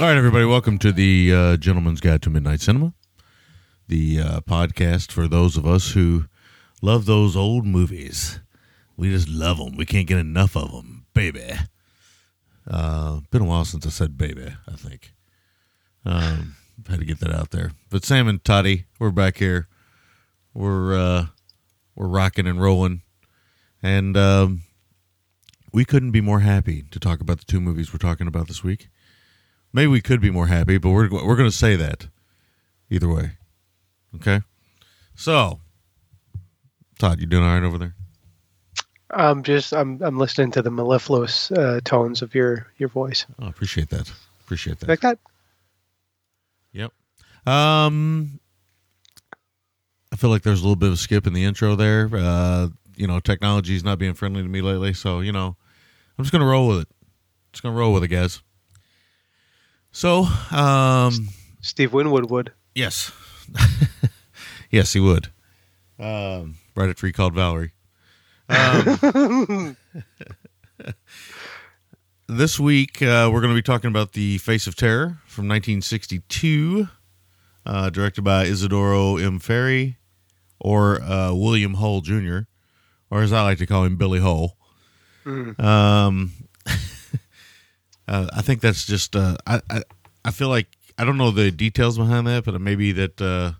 All right, everybody, welcome to the uh, Gentleman's Guide to Midnight Cinema, the uh, podcast for those of us who love those old movies. We just love them. We can't get enough of them, baby. Uh, been a while since I said baby, I think. Um, had to get that out there. But Sam and Toddy, we're back here. We're uh, we're rocking and rolling, and um, we couldn't be more happy to talk about the two movies we're talking about this week. Maybe we could be more happy, but we're we're going to say that either way. Okay. So, Todd, you doing all right over there? I'm just I'm I'm listening to the mellifluous uh, tones of your your voice. Oh, appreciate that. Appreciate that. Like that. Yep. Um, I feel like there's a little bit of a skip in the intro there. Uh, you know, technology's not being friendly to me lately, so you know, I'm just gonna roll with it. Just gonna roll with it, guys. So, um, Steve Winwood would. yes, yes, he would. Um, write a tree called Valerie. Um, this week, uh, we're going to be talking about The Face of Terror from 1962, uh, directed by Isidoro M. Ferry or uh, William Hole Jr., or as I like to call him, Billy Hull. Um, uh, I think that's just, uh, I, I, I feel like, I don't know the details behind that, but maybe that, uh,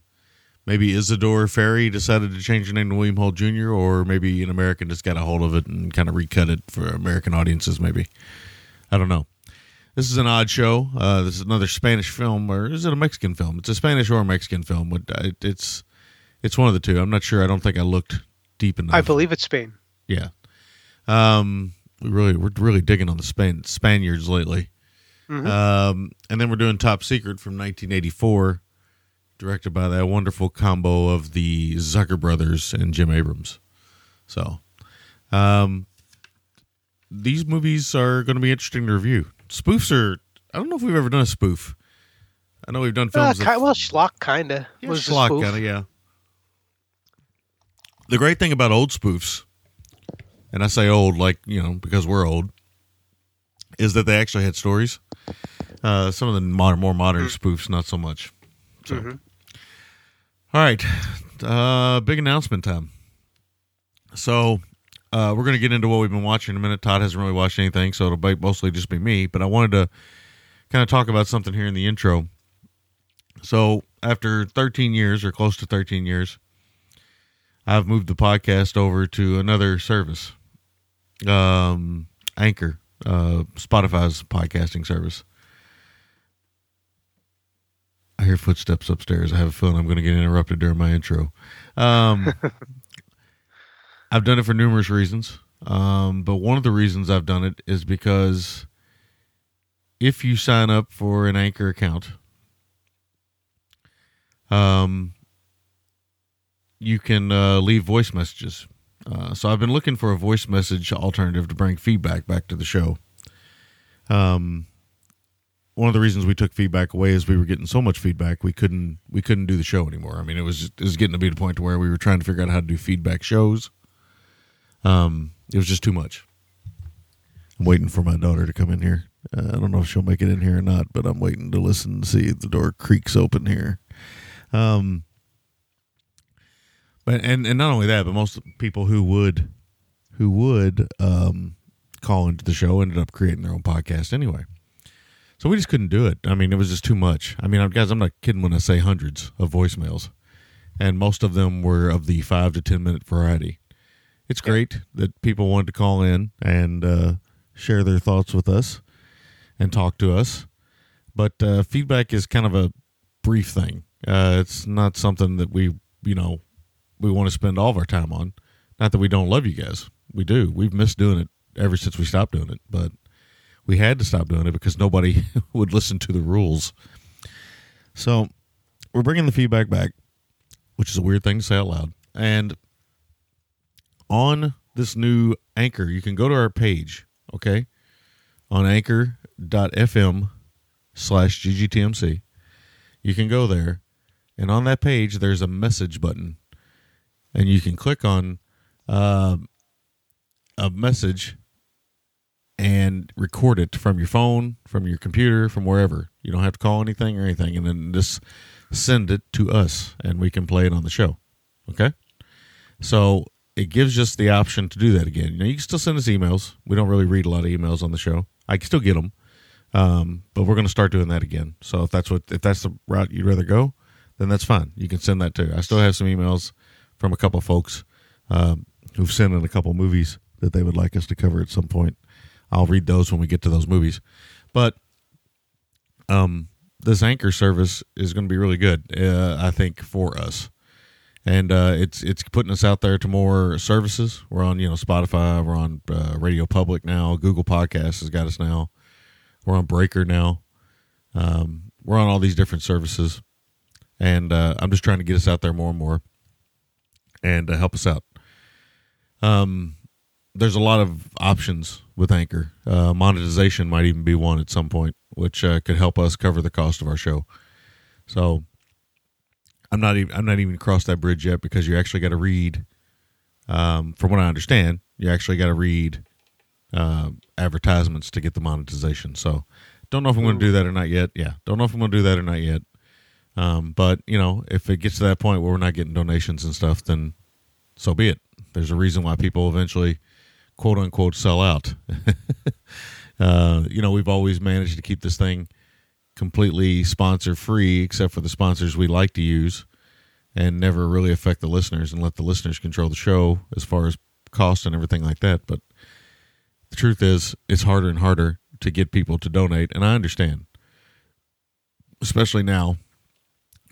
maybe Isidore Ferry decided to change the name to William Hole Jr., or maybe an American just got a hold of it and kind of recut it for American audiences, maybe. I don't know. This is an odd show. Uh, this is another Spanish film, or is it a Mexican film? It's a Spanish or a Mexican film. But It's it's one of the two. I'm not sure. I don't think I looked deep enough. I believe it's Spain. Yeah. Um, we really we're really digging on the Span- Spaniards lately. Um, and then we're doing Top Secret from 1984, directed by that wonderful combo of the Zucker brothers and Jim Abrams. So, um, these movies are going to be interesting to review. Spoofs are. I don't know if we've ever done a spoof. I know we've done Uh, films. ki- that- well, schlock kinda yeah, was schlock kinda, yeah. The great thing about old spoofs, and I say old like you know because we're old, is that they actually had stories. Uh, some of the modern, more modern spoofs, not so much. So, all right, uh, big announcement time. So, uh, we're going to get into what we've been watching in a minute. Todd hasn't really watched anything, so it'll be mostly just be me. But I wanted to kind of talk about something here in the intro. So, after 13 years or close to 13 years, I've moved the podcast over to another service, um, Anchor, uh, Spotify's podcasting service. I hear footsteps upstairs. I have a feeling I'm going to get interrupted during my intro. Um, I've done it for numerous reasons, um, but one of the reasons I've done it is because if you sign up for an Anchor account, um, you can uh, leave voice messages. Uh, so I've been looking for a voice message alternative to bring feedback back to the show. Um, one of the reasons we took feedback away is we were getting so much feedback we couldn't we couldn't do the show anymore. I mean, it was it was getting to be the point to where we were trying to figure out how to do feedback shows. Um, it was just too much. I'm waiting for my daughter to come in here. Uh, I don't know if she'll make it in here or not, but I'm waiting to listen and see if the door creaks open here. Um, but and and not only that, but most people who would who would um, call into the show ended up creating their own podcast anyway. So we just couldn't do it. I mean, it was just too much. I mean, guys, I'm not kidding when I say hundreds of voicemails, and most of them were of the five to ten minute variety. It's great that people wanted to call in and uh, share their thoughts with us and talk to us, but uh, feedback is kind of a brief thing. Uh, it's not something that we, you know, we want to spend all of our time on. Not that we don't love you guys, we do. We've missed doing it ever since we stopped doing it, but we had to stop doing it because nobody would listen to the rules. So we're bringing the feedback back, which is a weird thing to say out loud. And on this new anchor, you can go to our page, okay, on anchor.fm slash ggtmc. You can go there, and on that page, there's a message button, and you can click on uh, a message and record it from your phone, from your computer, from wherever. You don't have to call anything or anything, and then just send it to us, and we can play it on the show. Okay, so it gives us the option to do that again. You you can still send us emails. We don't really read a lot of emails on the show. I can still get them, um, but we're going to start doing that again. So if that's what if that's the route you'd rather go, then that's fine. You can send that too. I still have some emails from a couple folks um, who've sent in a couple movies that they would like us to cover at some point. I'll read those when we get to those movies. But um, this anchor service is going to be really good, uh, I think, for us. And uh, it's it's putting us out there to more services. We're on you know Spotify, we're on uh, Radio Public now. Google Podcasts has got us now. We're on Breaker now. Um, we're on all these different services, and uh, I'm just trying to get us out there more and more, and uh, help us out. Um, there's a lot of options with Anchor. Uh, monetization might even be one at some point, which uh, could help us cover the cost of our show. So I'm not even I'm not even crossed that bridge yet because you actually got to read. Um, from what I understand, you actually got to read uh, advertisements to get the monetization. So don't know if I'm going to do that or not yet. Yeah, don't know if I'm going to do that or not yet. Um, but you know, if it gets to that point where we're not getting donations and stuff, then so be it. There's a reason why people eventually quote unquote sell out. uh, you know, we've always managed to keep this thing completely sponsor free, except for the sponsors we like to use, and never really affect the listeners and let the listeners control the show as far as cost and everything like that. But the truth is, it's harder and harder to get people to donate, and I understand, especially now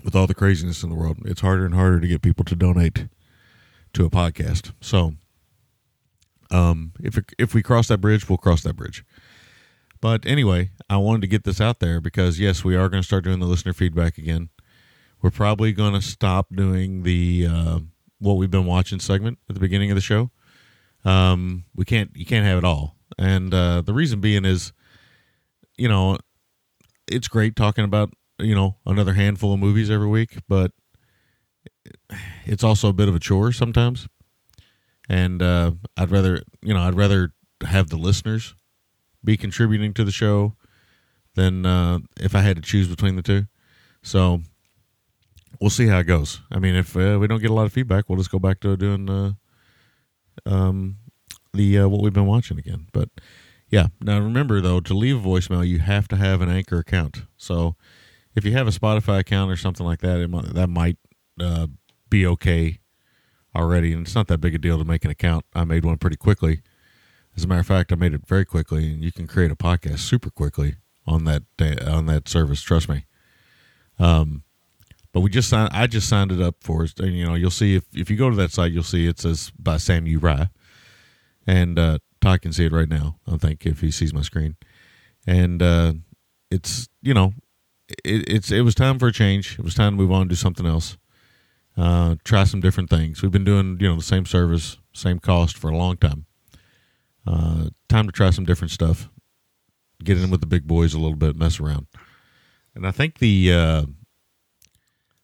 with all the craziness in the world. It's harder and harder to get people to donate to a podcast. So um, if if we cross that bridge, we'll cross that bridge. But anyway, I wanted to get this out there because yes, we are going to start doing the listener feedback again. We're probably going to stop doing the uh, what we've been watching segment at the beginning of the show. Um, we can't you can't have it all, and uh, the reason being is, you know, it's great talking about you know another handful of movies every week, but it's also a bit of a chore sometimes and uh, I'd rather you know I'd rather have the listeners be contributing to the show than uh, if I had to choose between the two. So we'll see how it goes. I mean, if uh, we don't get a lot of feedback, we'll just go back to doing uh, um, the uh, what we've been watching again. But yeah, now remember though, to leave a voicemail, you have to have an Anchor account. So if you have a Spotify account or something like that, it might, that might uh, be okay already, and it's not that big a deal to make an account. I made one pretty quickly. As a matter of fact, I made it very quickly, and you can create a podcast super quickly on that on that service. Trust me. Um, but we just signed. I just signed it up for it. And, you know, you'll see if if you go to that site, you'll see it says by Sam Uri, and uh, Todd can see it right now. I think if he sees my screen, and uh, it's you know, it, it's it was time for a change. It was time to move on and do something else. Uh, try some different things. We've been doing you know the same service, same cost for a long time. Uh, time to try some different stuff. Get in with the big boys a little bit, mess around. And I think the uh,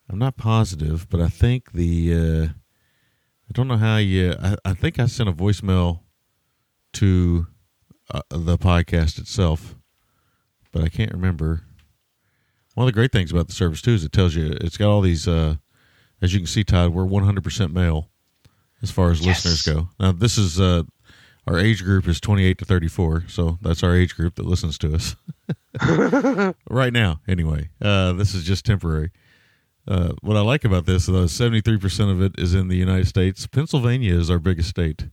I'm not positive, but I think the uh, I don't know how you. I, I think I sent a voicemail to uh, the podcast itself, but I can't remember. One of the great things about the service too is it tells you it's got all these. Uh, as you can see, Todd, we're 100% male as far as Yes. listeners go. Now, this is uh, our age group is 28 to 34, so that's our age group that listens to us right now. Anyway, uh, this is just temporary. Uh, what I like about this, though, is 73% of it is in the United States. Pennsylvania is our biggest state.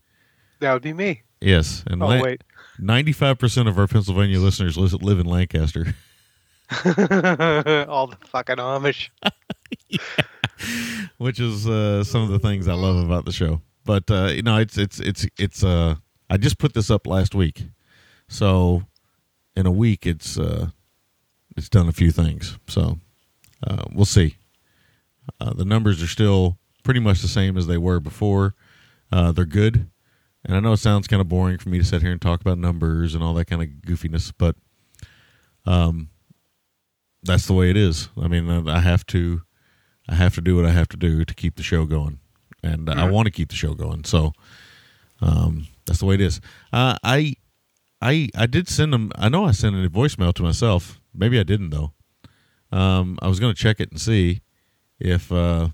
That would be me. Yes, and Oh La- wait, 95% of our Pennsylvania listeners live in Lancaster. all the fucking Amish. which is uh, some of the things I love about the show. But uh, you know, it's it's it's it's. Uh, I just put this up last week, so in a week it's uh, it's done a few things. So uh, we'll see. Uh, the numbers are still pretty much the same as they were before. Uh, they're good, and I know it sounds kind of boring for me to sit here and talk about numbers and all that kind of goofiness, but um, that's the way it is. I mean, I have to. I have to do what I have to do to keep the show going, and I want to keep the show going. So um, that's the way it is. Uh, I, I, I did send them. I know I sent a voicemail to myself. Maybe I didn't though. Um, I was going to check it and see if uh,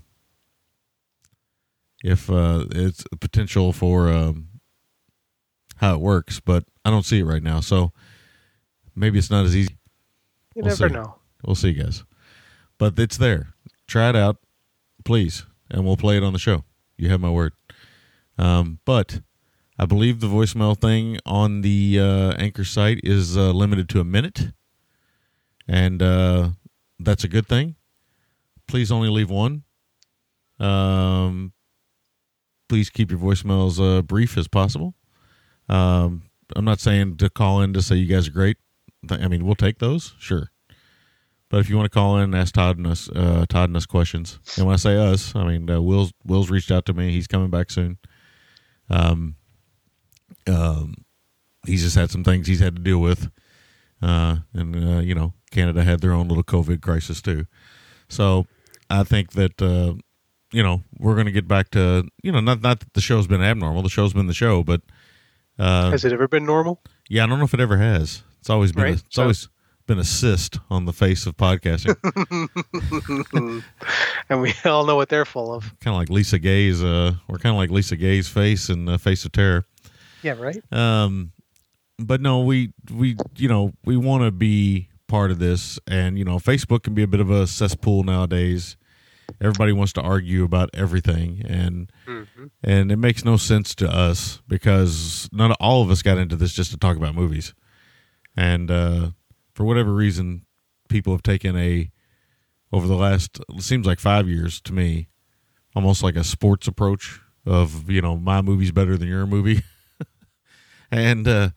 if uh, it's a potential for um, how it works, but I don't see it right now. So maybe it's not as easy. You We'll never see. know. We'll see, you guys. But it's there. Try it out, please, and we'll play it on the show. You have my word. Um, but I believe the voicemail thing on the uh, Anchor site is uh, limited to a minute, and uh, that's a good thing. Please only leave one. Um, please keep your voicemails uh, brief as possible. Um, I'm not saying to call in to say you guys are great. I mean, we'll take those, sure. But if you want to call in and ask Todd and us, uh, Todd and us questions, and when I say us, I mean uh, Will's Will's reached out to me. He's coming back soon. Um, um, he's just had some things he's had to deal with, uh, and uh, you know, Canada had their own little COVID crisis too. So I think that uh, you know we're going to get back to you know not not that the show's been abnormal. The show's been the show, but uh, Has it ever been normal? yeah, I don't know if it ever has. It's always been a, Right, it's so- always been a cyst on the face of podcasting. and we all know what they're full of. kind of like Lisa Gaye's. Uh, we're kind of like Lisa Gaye's face in uh, Face of Terror. Yeah, right. Um, but no, we we you know we want to be part of this, and you know Facebook can be a bit of a cesspool nowadays. Everybody wants to argue about everything, and and it makes no sense to us because none all of us got into this just to talk about movies, and uh, for whatever reason, people have taken a over the last it seems like five years to me, almost like a sports approach of you know my movie's better than your movie, and uh,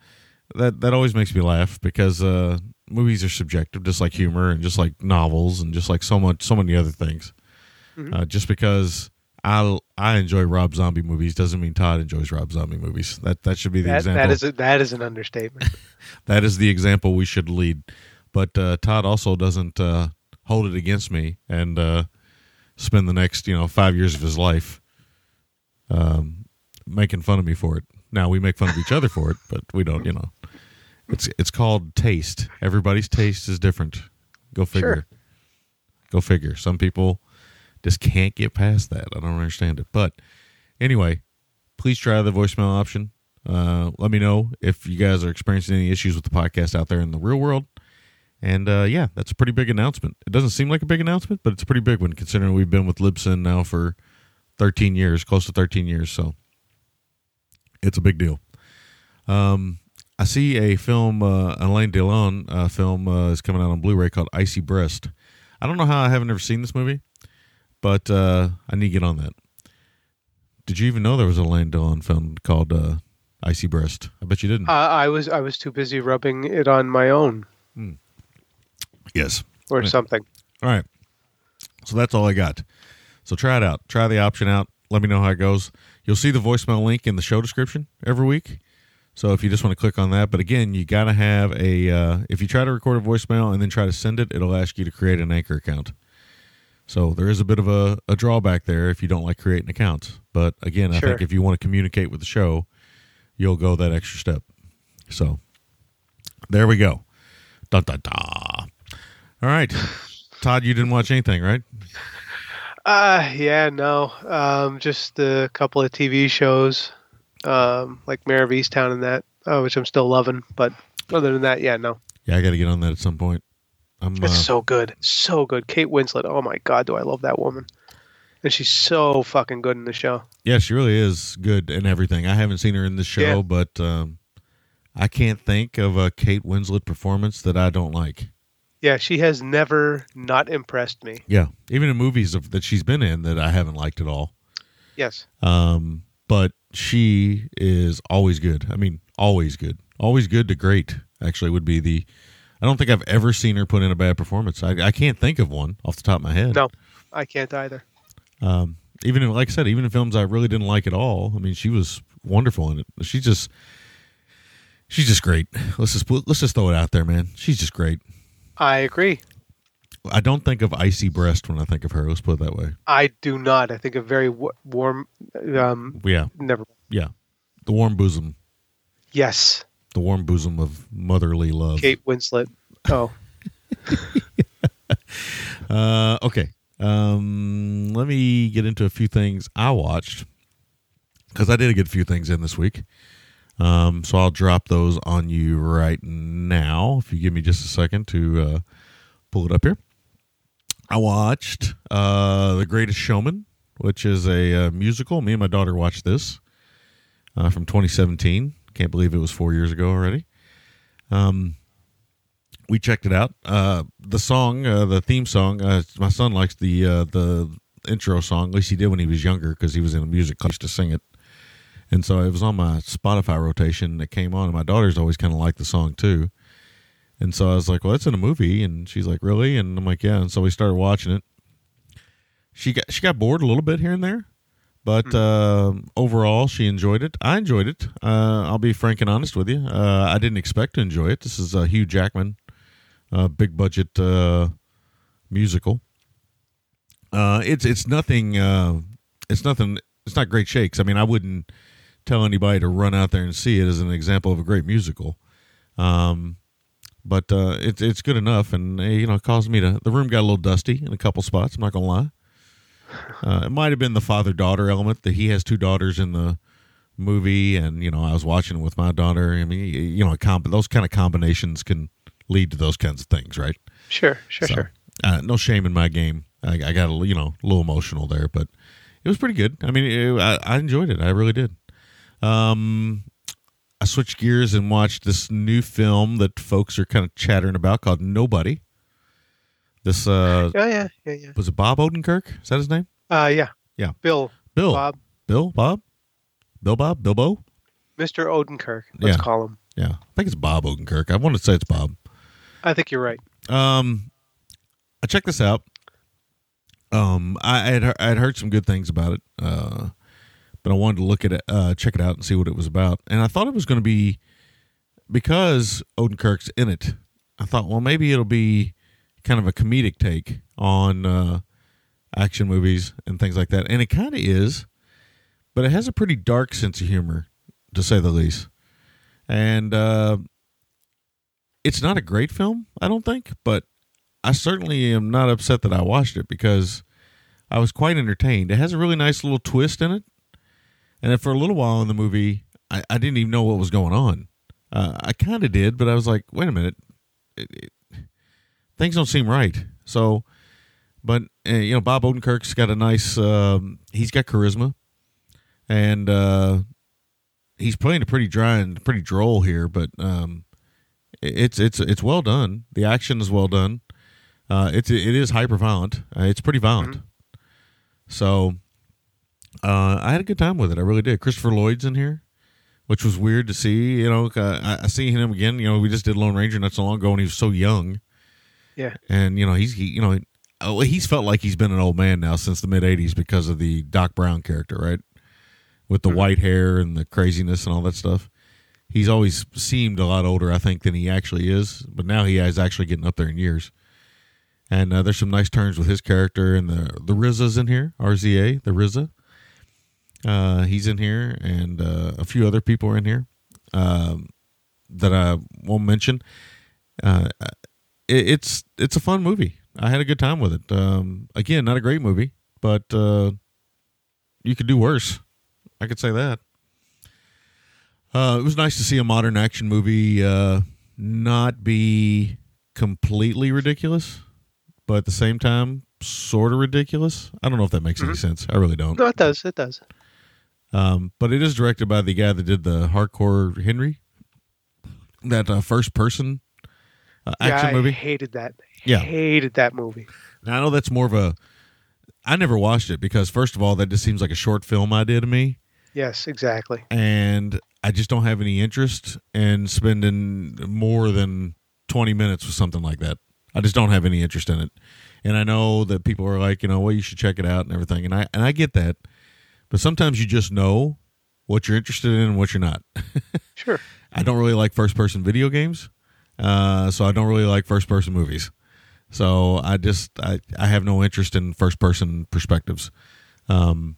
that that always makes me laugh because uh, movies are subjective, just like humor and just like novels and just like so much so many other things. Uh, just because I I enjoy Rob Zombie movies doesn't mean Todd enjoys Rob Zombie movies. That that should be the That, example. that is a, that is an understatement. that is the example we should lead. But uh, Todd also doesn't uh, hold it against me and uh, spend the next you know five years of his life um, making fun of me for it. Now we make fun of each other for it, but we don't. You know, it's it's called taste. Everybody's taste is different. Go figure. Sure. Go figure. Some people just can't get past that. I don't understand it. But anyway, please try the voicemail option. Uh, let me know if you guys are experiencing any issues with the podcast out there in the real world. And uh, yeah, that's a pretty big announcement. It doesn't seem like a big announcement, but it's a pretty big one considering we've been with Libsyn now for 13 years, close to 13 years. So it's a big deal. Um, I see a film, uh, Alain Delon uh, film uh, is coming out on Blu-ray called Icy Breast. I don't know how I haven't ever seen this movie, but uh, I need to get on that. Did you even know there was a Alain Delon film called uh, Icy Breast? I bet you didn't. uh, I was I was too busy rubbing it on my own yes. or Yeah. something. All right. So that's all I got. So try it out. Try the option out. Let me know how it goes. You'll see the voicemail link in the show description every week. So if you just want to click on that, but again, you got to have a. Uh, if you try to record a voicemail and then try to send it, it'll ask you to create an Anchor account. So there is a bit of a, a drawback there if you don't like creating accounts. But again, I Sure. think if you want to communicate with the show, you'll go that extra step. So there we go. Dun, dun, dun. All right. Todd, you didn't watch anything, right? Uh, yeah, no. Um, just a couple of TV shows, um, like Mare of Easttown and that, uh, which I'm still loving. But other than that, yeah, no. Yeah, I got to get on that at some point. I'm, uh, It's so good, so good. Kate Winslet. Oh my God, do I love that woman? And she's so fucking good in the show. yeah, she really is good in everything. I haven't seen her in the show, Yeah. but um, I can't think of a Kate Winslet performance that I don't like. Yeah, she has never not impressed me. Yeah, even in movies of, that she's been in that I haven't liked at all. Yes. Um, but she is always good. I mean, always good. Always good to great. Actually, would be the. I don't think I've ever seen her put in a bad performance. I, I can't think of one off the top of my head. No, I can't either. Um, even in, like I said, even in films I really didn't like at all. I mean, she was wonderful in it. She's just, she's just great. Let's just let's just throw it out there, man. She's just great. I agree. I don't think of icy breast when I think of her. Let's put it that way. I do not. I think of very w- warm. Um, Yeah, never. yeah. The warm bosom, Yes, the warm bosom of motherly love. Kate Winslet. Oh, Uh, okay. Um, let me get into a few things I watched because I did get a few things in this week. Um, so I'll drop those on you right now. If you give me just a second to uh, pull it up here. I watched uh, The Greatest Showman, which is a uh, musical. Me and my daughter watched this uh, from 2017. Can't believe it was four years ago already. Um, we checked it out. Uh, the song, uh, the theme song, uh, my son likes the uh, the intro song. At least he did when he was younger because he was in a music class to sing it. And so it was on my Spotify rotation that came on. And my daughter's always kind of liked the song too. And so I was like, "Well, it's in a movie," and she's like, "Really?" And I'm like, "Yeah." And so we started watching it. She got she got bored a little bit here and there, but um overall she enjoyed it. I enjoyed it. Uh, I'll be frank and honest with you. Uh, I didn't expect to enjoy it. This is a Hugh Jackman, uh, big budget uh, musical. Uh, it's it's nothing. Uh, it's nothing. It's not great shakes. I mean, I wouldn't tell anybody to run out there and see it as an example of a great musical. Um, but uh, it's it's good enough, and uh, you know, it caused me to. The room got a little dusty in a couple spots. I'm not gonna lie. Uh, it might have been the father daughter element that he has two daughters in the movie, and you know, I was watching it with my daughter. I mean, you know, comp- those kind of combinations can lead to those kinds of things, right? sure, sure, So, sure. Uh, no shame in my game. I, I got a you know a little emotional there, but it was pretty good. I mean, it, I, I enjoyed it. I really did. Um, I switched gears and watched this new film that folks are kind of chattering about called Nobody. This uh, Oh yeah, yeah, yeah. was it Bob Odenkirk? Is that his name? Uh, yeah. Yeah. Bill, Bill. Bob, Bill. Bob. Bill. Bob. Bilbo. Mr. Odenkirk. Let's Yeah. call him. Yeah, I think it's Bob Odenkirk. I want to say it's Bob. I think you're right. Um, I checked this out. Um, I had heard, I had heard some good things about it. Uh, but I wanted to look at it, uh, check it out, and see what it was about. And I thought it was going to be because Odenkirk's in it. I thought, well, maybe it'll be kind of a comedic take on uh, action movies and things like that. And it kind of is, but it has a pretty dark sense of humor, to say the least. And uh, it's not a great film, I don't think, but I certainly am not upset that I watched it because I was quite entertained. It has a really nice little twist in it. And for a little while in the movie, I, I didn't even know what was going on. Uh, I kind of did, but I was like, wait a minute. It, it, things don't seem right. So, but, uh, you know, Bob Odenkirk's got a nice, um, he's got charisma. And uh, he's playing a pretty dry and pretty droll here, but um, it's it's it's well done. The action is well done. Uh, it's it is hyper violent. Uh, it's pretty violent. So uh, I had a good time with it. I really did. Christopher Lloyd's in here, which was weird to see. You know, I, I see him again. You know, we just did Lone Ranger not so long ago, and he was so young. Yeah. And you know, he's he, you know, oh, he's felt like he's been an old man now since the mid '80s because of the Doc Brown character, right? With the white hair and the craziness and all that stuff. He's always seemed a lot older, I think, than he actually is. But now he is actually getting up there in years. And uh, there's some nice turns with his character, and the the RZA's in here, RZA, the RZA. Uh, he's in here, and uh, a few other people are in here um, that I won't mention. Uh, it, it's it's a fun movie. I had a good time with it. Um, again, not a great movie, but uh, you could do worse. I could say that. Uh, it was nice to see a modern action movie uh, not be completely ridiculous, but at the same time, sort of ridiculous. I don't know if that makes any sense. I really don't. No, it does. It does. Um, but it is directed by the guy that did the Hardcore Henry, that uh, first person uh, action yeah, I movie. hated that. Yeah. Hated that movie. Now, I know that's more of a. I never watched it because, first of all, that just seems like a short film idea to me, Yes, exactly. and I just don't have any interest in spending more than twenty minutes with something like that. I just don't have any interest in it, and I know that people are like, you know, well, you should check it out and everything, and I and I get that, but sometimes you just know what you're interested in and what you're not. Sure. I don't really like first person video games, uh, so I don't really like first person movies. So I just I, I have no interest in first person perspectives. Um,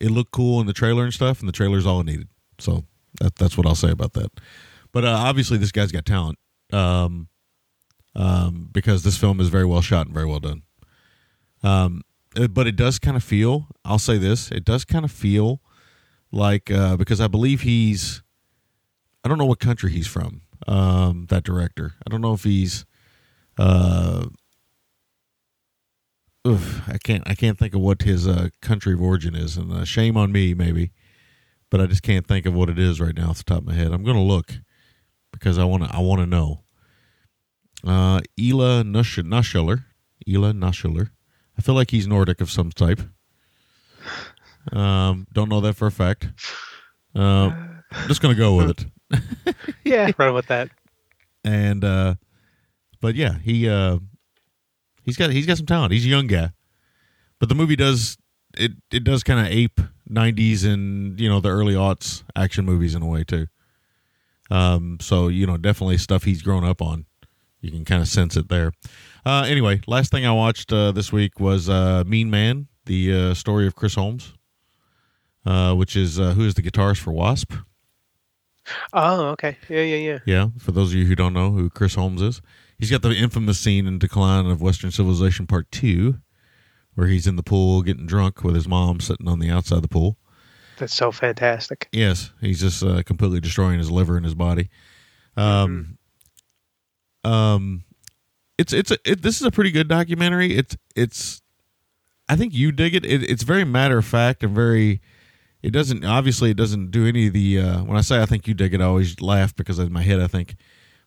it looked cool in the trailer and stuff, and the trailer's all it needed. So that, that's what I'll say about that. But uh, obviously, this guy's got talent um, um, because this film is very well shot and very well done. Um, but it does kind of feel. I'll say this: it does kind of feel like uh, because I believe he's. I don't know what country he's from. Um, that director. I don't know if he's. Uh, oof, I can't. I can't think of what his uh, country of origin is, and uh, shame on me, maybe. But I just can't think of what it is right now off the top of my head. I'm to look because I want to. I want to know. Uh, Ilya Naishuller. Ilya. I feel like he's Nordic of some type. Um, don't know that for a fact. Uh, I'm just gonna go with it. Yeah, run with that. And uh, but yeah, he uh, he's got he's got some talent. He's a young guy, but the movie does it it does kind of ape '90s and you know the early aughts action movies in a way too. Um, so you know definitely stuff he's grown up on. You can kind of sense it there. Uh, anyway, last thing I watched uh, this week was uh, Mean Man, the uh, story of Chris Holmes, uh, which is uh, who is the guitarist for Wasp. Oh, okay. Yeah, yeah, yeah. Yeah, for those of you who don't know who Chris Holmes is, he's got the infamous scene in Decline of Western Civilization Part Two, where he's in the pool getting drunk with his mom sitting on the outside of the pool. That's so fantastic. Yes, he's just uh, completely destroying his liver and his body. Um, um, it's it's a, it, this is a pretty good documentary. It's it's, I think you dig it. it. It's very matter of fact and very. It doesn't obviously it doesn't do any of the. Uh, when I say I think you dig it, I always laugh because in my head I think,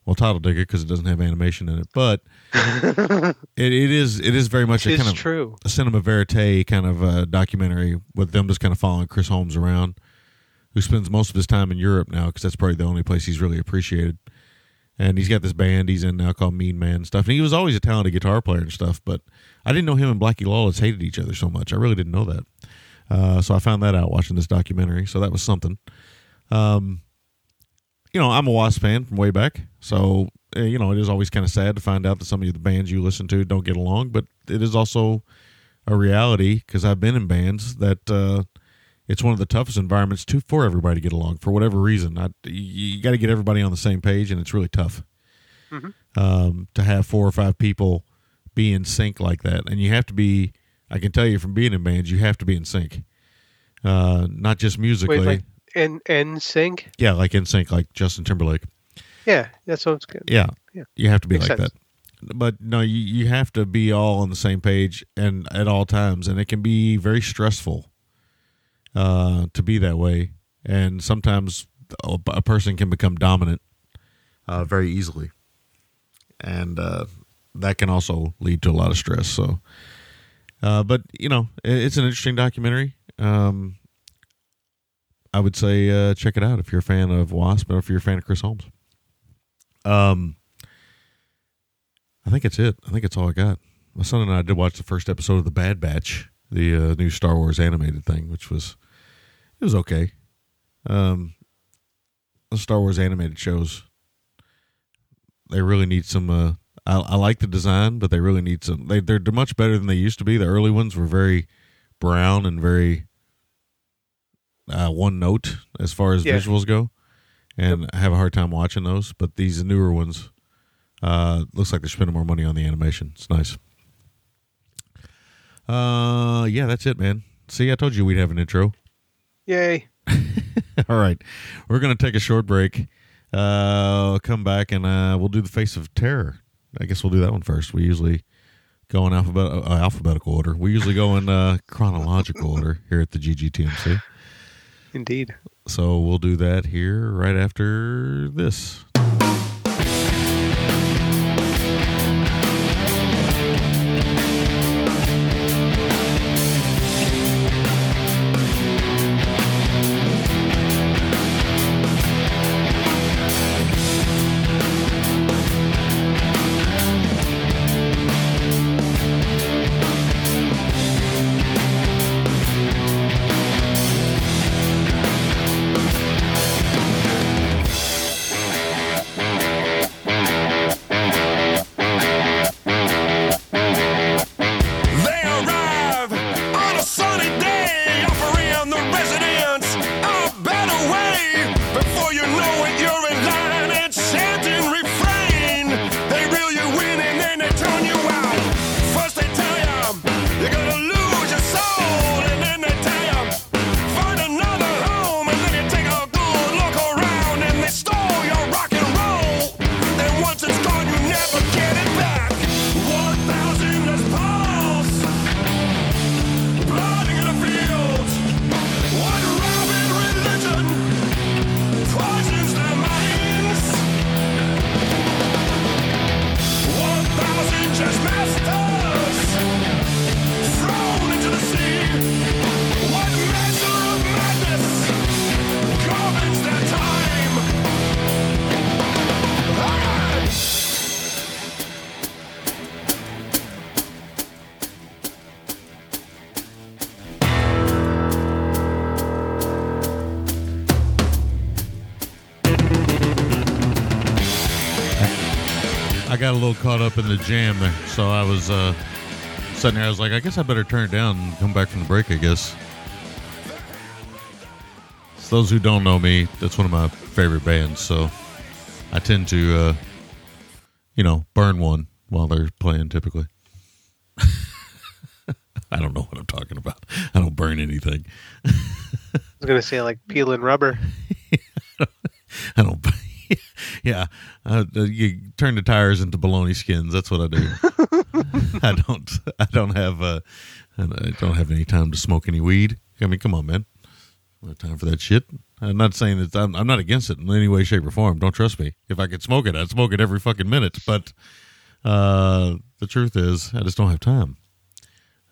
well, Todd will dig it because it doesn't have animation in it. But it, it is it is very much a It's kind of true. a cinema verite kind of uh, documentary with them just kind of following Chris Holmes around, who spends most of his time in Europe now because that's probably the only place he's really appreciated. And he's got this band he's in now called Mean Man and stuff. And he was always a talented guitar player and stuff, but I didn't know him and Blackie Lawless hated each other so much. I really didn't know that. Uh, so I found that out watching this documentary. So that was something. Um, you know, I'm a Wasp fan from way back. So, uh, you know, it is always kind of sad to find out that some of the bands you listen to don't get along, but it is also a reality because I've been in bands that uh, it's one of the toughest environments to for everybody to get along for whatever reason. I, you you got to get everybody on the same page, and it's really tough um, to have four or five people be in sync like that. And you have to be. I can tell you from being in bands, you have to be in sync, uh, not just musically. Wait, like N N sync? yeah, like in sync, like Justin Timberlake. Yeah, that sounds good. Yeah. Yeah. You have to be Makes like sense. that. But no, you, you have to be all on the same page and at all times. And it can be very stressful uh, to be that way. And sometimes a, a person can become dominant uh, very easily. And uh, that can also lead to a lot of stress. So, uh, but, you know, it's an interesting documentary. Um, I would say uh, check it out if you're a fan of Wasp or if you're a fan of Chris Holmes. Um, I think it's it. I think it's all I got. my son and I did watch the first episode of the Bad Batch, the uh, new Star Wars animated thing, which was it was okay. Um, the Star Wars animated shows they really need some. I, I like the design, but they really need some. They they're much better than they used to be. The early ones were very brown and very uh, one note as far as Yeah. visuals go, and I have a hard time watching those. But these newer ones, uh, looks like they're spending more money on the animation. It's nice. Uh, yeah, that's it, man. See, I told you we'd have an intro. Yay. All right, we're gonna take a short break. Uh, come back and uh, we'll do the face of terror. I guess we'll do that one first. We usually go in alphabet uh, alphabetical order. We usually go in uh, chronological order here at the GGTMC. Indeed. So we'll do that here right after this. Got a little caught up in the jam there, so I was uh, sitting there. I was like, I guess I better turn it down and come back from the break. I guess. So those who don't know me, that's one of my favorite bands. So I tend to, uh, you know, burn one while they're playing. Typically, I don't know what I'm talking about. I don't burn anything. I was gonna say like peeling rubber. I don't. yeah, uh, you turn the tires into bologna skins. That's what I do. I don't. I don't have. Uh, I don't have any time to smoke any weed. I mean, come on, man. No time for that shit. I'm not saying that I'm, I'm not against it in any way, shape, or form. Don't trust me. If I could smoke it, I'd smoke it every fucking minute. But uh, the truth is, I just don't have time.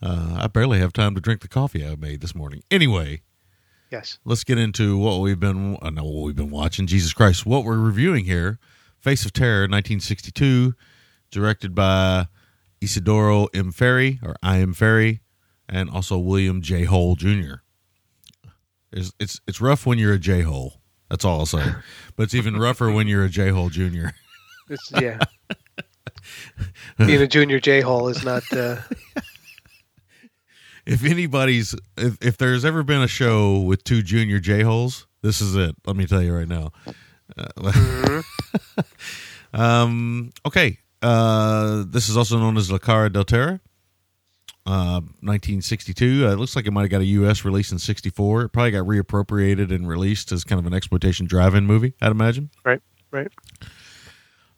Uh, I barely have time to drink the coffee I made this morning. Anyway, Yes. let's get into what we've been uh, no, what we've been watching. Jesus Christ, what we're reviewing here: Face of Terror, 1962, directed by Isidoro M. Ferry or I. M. Ferry, and also William J. Hole Jr. It's it's it's rough when you're a J. Hole. That's all I'll say. but it's even rougher when you're a J. Hole Jr. It's yeah. Being a junior J hole is not. Uh, If anybody's if, if there's ever been a show with two junior J holes, this is it. Let me tell you right now. Uh, um. Okay. Uh. This is also known as La Cara del Terra. Uh, 1962. Uh, it looks like it might have got a U.S. release in '64. It probably got reappropriated and released as kind of an exploitation drive-in movie. I'd imagine. right. Right.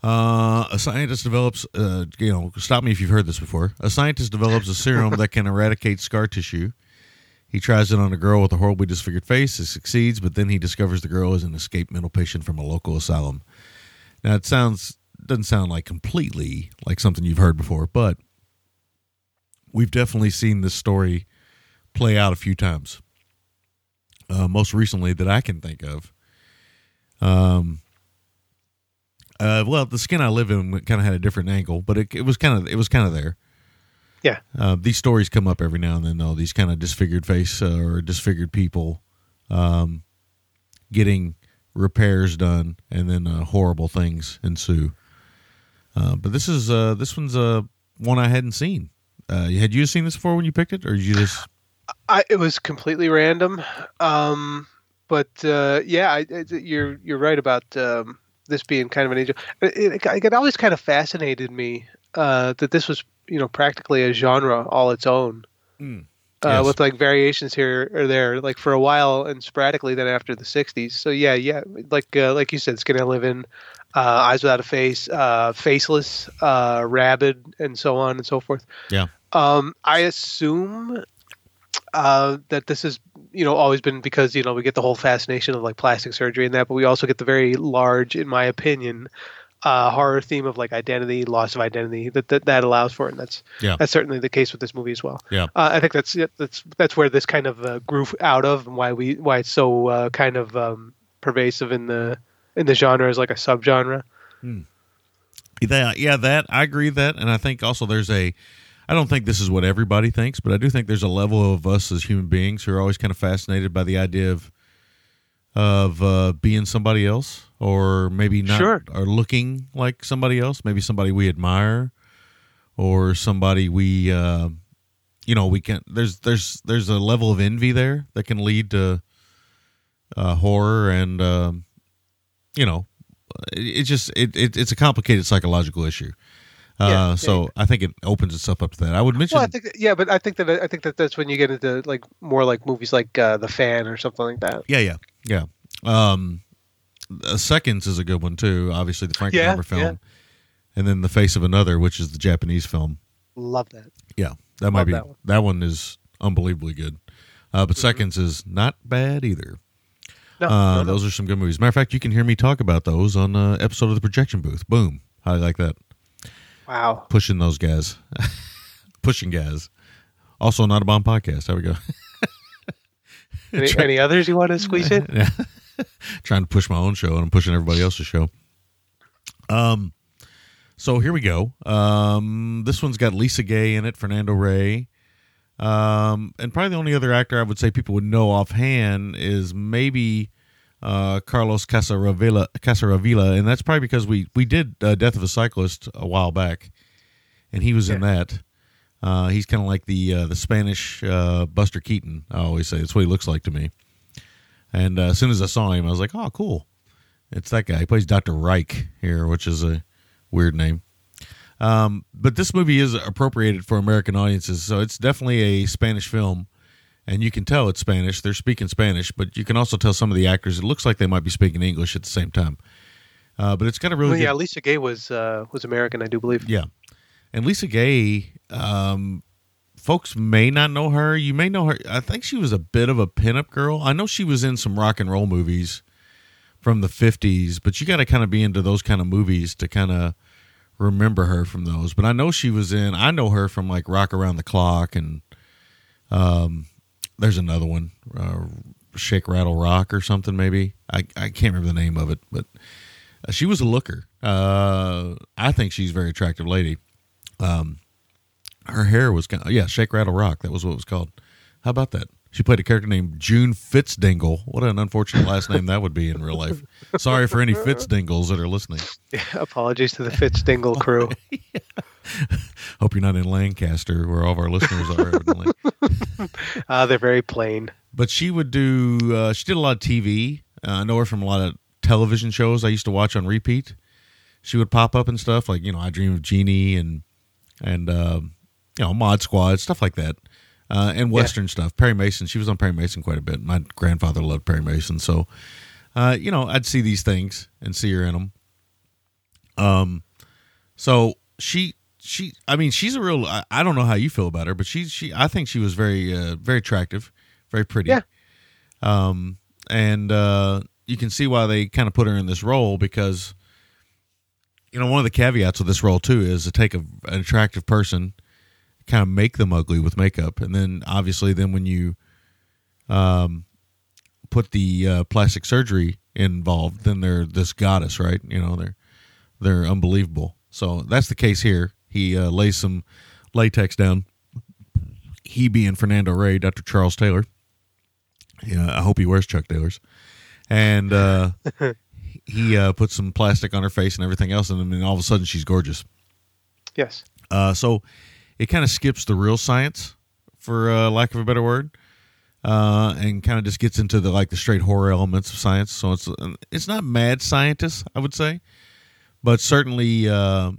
Uh, a scientist develops, uh, you know, stop me if you've heard this before. A scientist develops a serum that can eradicate scar tissue. He tries it on a girl with a horribly disfigured face. It succeeds, but then he discovers the girl is an escaped mental patient from a local asylum. Now, it sounds doesn't sound like completely like something you've heard before, but we've definitely seen this story play out a few times. Uh, most recently, that I can think of. Um, uh, well, the skin I live in kind of had a different angle, but it, it was kind of it was kind of there. Yeah. Uh, these stories come up every now and then, though. These kind of disfigured face uh, or disfigured people um, getting repairs done, and then uh, horrible things ensue. Uh, but this is uh, this one's uh, one I hadn't seen. Uh, had you seen this before when you picked it, or did you just? I, it was completely random. Um, but uh, yeah, I, I, you're you're right about um, this being kind of an angel. It, it, it always kind of fascinated me uh, that this was you know practically a genre all its own. Mm. Uh, Yes. with like variations here or there, like for a while and sporadically, then after the '60s. So yeah, yeah, like uh, like you said, Skin I Live In, uh, Eyes Without a Face, uh, Faceless, uh, Rabid, and so on and so forth. Yeah. Um, I assume uh, that this has you know always been because you know we get the whole fascination of like plastic surgery and that, but we also get the very large, in my opinion, uh, horror theme of like identity, loss of identity that that, that allows for, it. and that's Yeah. that's certainly the case with this movie as well. Yeah. Uh, I think that's yeah, that's that's where this kind of uh, grew out of, and why we why it's so uh, kind of um, pervasive in the in the genre as like a subgenre. That, yeah, that I agree with that, and I think also there's a. I don't think this is what everybody thinks, but I do think there's a level of us as human beings who are always kind of fascinated by the idea of of uh, being somebody else, or maybe not, Sure. or looking like somebody else, maybe somebody we admire, or somebody we, uh, you know, we can. There's there's there's a level of envy there that can lead to uh, horror and um, you know it, it just it, it it's a complicated psychological issue. Uh, Yeah, yeah, so I think it opens itself up to that. I would mention, Well, I think that, yeah, but I think that I think that that's when you get into like more like movies like uh, The Fan or something like that. yeah, yeah, yeah. Um, uh, Seconds is a good one too. Obviously, the Yeah, Frankenheimer film, yeah. and then The Face of Another, which is the Japanese film. Love that. Yeah, that might Love be that that one. one. is unbelievably good. Uh, but Seconds is not bad either. No, Uh, no, no. Those are some good movies. Matter of fact, you can hear me talk about those on an episode of the Projection Booth. Boom! You like that? Wow. pushing those guys, pushing guys. Also, not a bomb podcast. There we go. Any, any others you want to squeeze in? Yeah. Trying to push my own show and I'm pushing everybody else's show. Um, so here we go. Um, this one's got Lisa Gaye in it, Fernando Rey. Um, and probably the only other actor I would say people would know offhand is maybe uh, Carlos Casaravilla, Casaravilla, and that's probably because we we did uh, Death of a Cyclist a while back, and he was in that. Uh, he's kind of like the uh, the Spanish uh, Buster Keaton. I always say that's what he looks like to me. And uh, as soon as I saw him, I was like, "Oh, cool! It's that guy. He plays Doctor Reich here, which is a weird name." Um, but this movie is appropriated for American audiences, so it's definitely a Spanish film, and you can tell it's Spanish. They're speaking Spanish, but you can also tell some of the actors it looks like they might be speaking English at the same time. Uh, but it's got a really Well, good yeah, Lisa Gaye was uh, was American, I do believe. yeah. And Lisa Gaye, um, folks may not know her. You may know her. I think she was a bit of a pinup girl. I know she was in some rock and roll movies from the 50s, but you got to kind of be into those kind of movies to kind of remember her from those. But I know she was in, I know her from like Rock Around the Clock and um, there's another one, uh, Shake, Rattle, Rock or something maybe. I, I can't remember the name of it, but uh, she was a looker. Uh, I think she's a very attractive lady. Um, her hair was kind of, yeah, Shake, Rattle, Rock. That was what it was called. How about that? She played a character named June Fitzdingle. What an unfortunate last name that would be in real life. Sorry for any Fitzdingles that are listening. Apologies to the Fitzdingle crew. Hope you're not in Lancaster, where all of our listeners are. evidently. Uh, they're very plain. but she would do uh, she did a lot of tv uh, i know her from a lot of television shows i used to watch on repeat. She would pop up and stuff like you know i dream of jeannie and and um, you know mod squad stuff like that. Uh, and western stuff. Perry mason she was on perry mason quite a bit. My grandfather loved perry mason. So uh, you know i'd see these things and see her in them um so she she i mean she's a real I, I don't know how you feel about her but she she i think she was very uh, very attractive very pretty. Yeah. um and uh you can see why they kind of put her in this role because you know one of the caveats of this role too is to take a, an attractive person kind of make them ugly with makeup. And then obviously then when you um put the uh, plastic surgery involved then they're this goddess right? You know they're they're unbelievable. So that's the case here he uh, lays some latex down. He being Fernando Rey, Dr. Charles Taylor. Yeah, I hope he wears Chuck Taylors. And uh, he uh, puts some plastic on her face and everything else, and then all of a sudden she's gorgeous. Yes. Uh, so it kind of skips the real science, for uh, lack of a better word, uh, and kind of just gets into the like the straight horror elements of science. So it's it's not mad scientists, I would say, but certainly uh,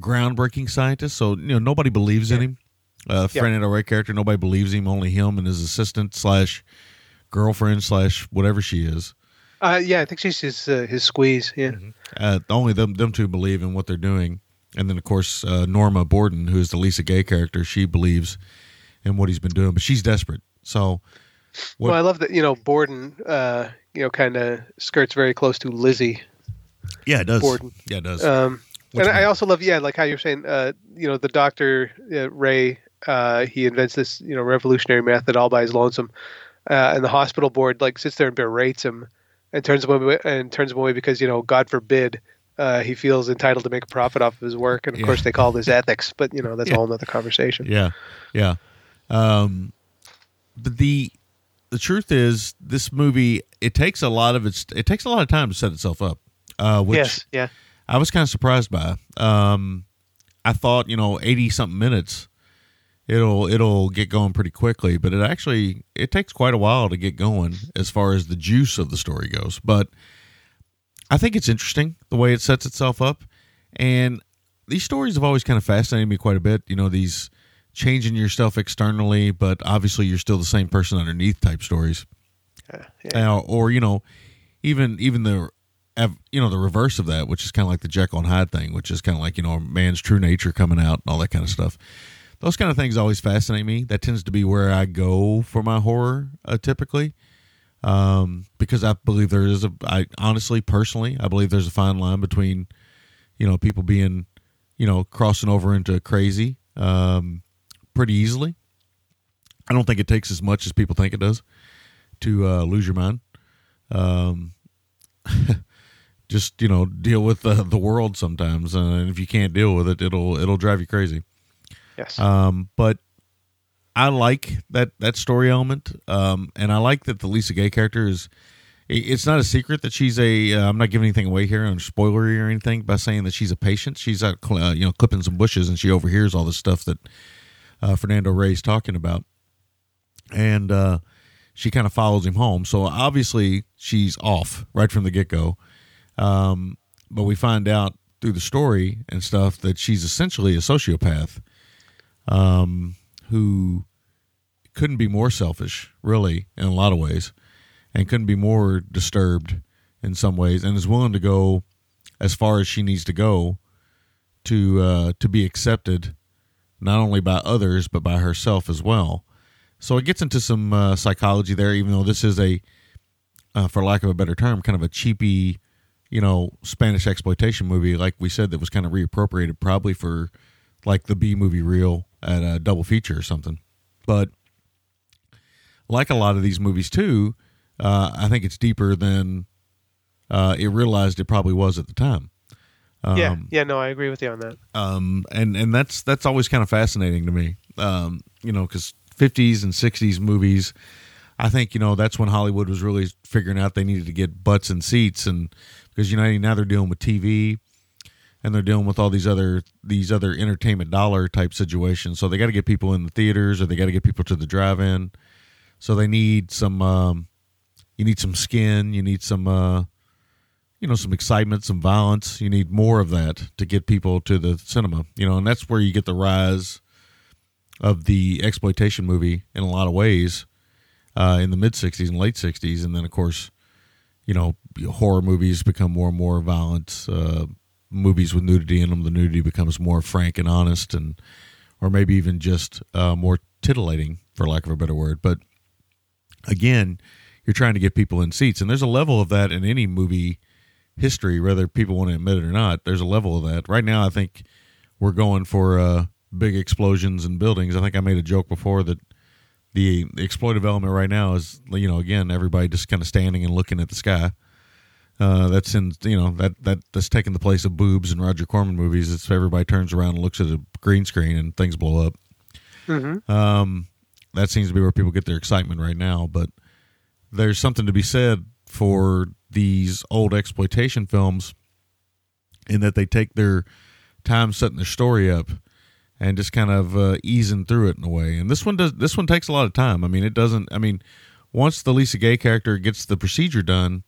groundbreaking scientist. So you know nobody believes in him. Uh, Yeah. Fernando Rey character, nobody believes him. Only him and his assistant slash girlfriend slash whatever she is. Uh, yeah, I think she's his uh, his squeeze. Yeah. Uh, only them them two believe in what they're doing, and then of course uh, Norma Borden, who is the Lisa Gaye character, she believes in what he's been doing, but she's desperate. So, what, Well, I love that you know Borden. Uh, you know, kind of skirts very close to Lizzie. yeah, it does. Borden. Yeah, it does. Um, Which and I also love, yeah, like how you're saying, uh, you know, the doctor uh, Rey, uh, he invents this, you know, revolutionary method all by his lonesome, uh, and the hospital board like sits there and berates him and turns him away and turns him away because you know, God forbid. Uh, he feels entitled to make a profit off of his work, and of Yeah. course they call this ethics. But you know that's Yeah. a whole other conversation. yeah, yeah. Um, but the the truth is, this movie it takes a lot of its it takes a lot of time to set itself up. Uh, which yes, yeah, I was kind of surprised by. Um, I thought, you know, eighty something minutes, it'll it'll get going pretty quickly, but it actually it takes quite a while to get going as far as the juice of the story goes. But I think it's interesting the way it sets itself up, and these stories have always kind of fascinated me quite a bit. You know, these changing yourself externally, but obviously you're still the same person underneath type stories Uh, yeah. uh, or you know, even even the ev- you know the reverse of that, which is kind of like the Jekyll and Hyde thing, which is kind of like you know a man's true nature coming out and all that kind of stuff. Those kind of things always fascinate me. That tends to be where I go for my horror, uh, typically, um, because I believe there is a. I honestly, personally, I believe there's a fine line between, you know, people being, you know, crossing over into crazy, um, pretty easily. I don't think it takes as much as people think it does to uh, lose your mind. Um, just you know, deal with the the world sometimes, uh, and if you can't deal with it, it'll it'll drive you crazy. yes, Um, but I like that that story element, um, and I like that the Lisa Gaye character is. It's not a secret that she's a. Uh, I'm not giving anything away here on spoilery or anything by saying that she's a patient. She's out, uh, you know, clipping some bushes, and she overhears all the stuff that uh, Fernando Rey's talking about, and uh, she kind of follows him home. So obviously she's off right from the get go. Um, but we find out through the story and stuff that she's essentially a sociopath um, who couldn't be more selfish, really, in a lot of ways, and couldn't be more disturbed in some ways, and is willing to go as far as she needs to go to uh, to be accepted, not only by others but by herself as well. So it gets into some uh, psychology there, even though this is a, uh, for lack of a better term, kind of a cheapy, you know, Spanish exploitation movie, like we said, that was kind of reappropriated probably for like the B movie reel at a double feature or something. But like a lot of these movies too, uh, I think it's deeper than uh, it realized it probably was at the time. yeah, Um, yeah. No, I agree with you on that. um, and and that's that's always kind of fascinating to me. Um, you know, because fifties and sixties movies, I think you know that's when Hollywood was really figuring out they needed to get butts and seats, and because you know now they're dealing with TV, and they're dealing with all these other these other entertainment dollar type situations. So they got to get people in the theaters, or they got to get people to the drive-in. So they need some. Um, you need some skin. You need some. Uh, you know some excitement some violence you need more of that to get people to the cinema you know and that's where you get the rise of the exploitation movie in a lot of ways uh, in the mid 60s and late 60s and then of course you know horror movies become more and more violent uh, movies with nudity in them the nudity becomes more frank and honest and or maybe even just uh, more titillating for lack of a better word but again you're trying to get people in seats and there's a level of that in any movie history, whether people want to admit it or not. There's a level of that. Right now, I think we're going for uh, big explosions and buildings. I think I made a joke before that the, the exploitive element right now is, you know, again, everybody just kind of standing and looking at the sky. Uh, that's in you know that that that's taking the place of boobs in Roger Corman movies. It's everybody turns around and looks at a green screen and things blow up. Um, that seems to be where people get their excitement right now. But there's something to be said for these old exploitation films in that they take their time setting their story up and just kind of uh, easing through it in a way. And this one does. This one takes a lot of time. I mean, it doesn't. I mean, once the Lisa Gaye character gets the procedure done,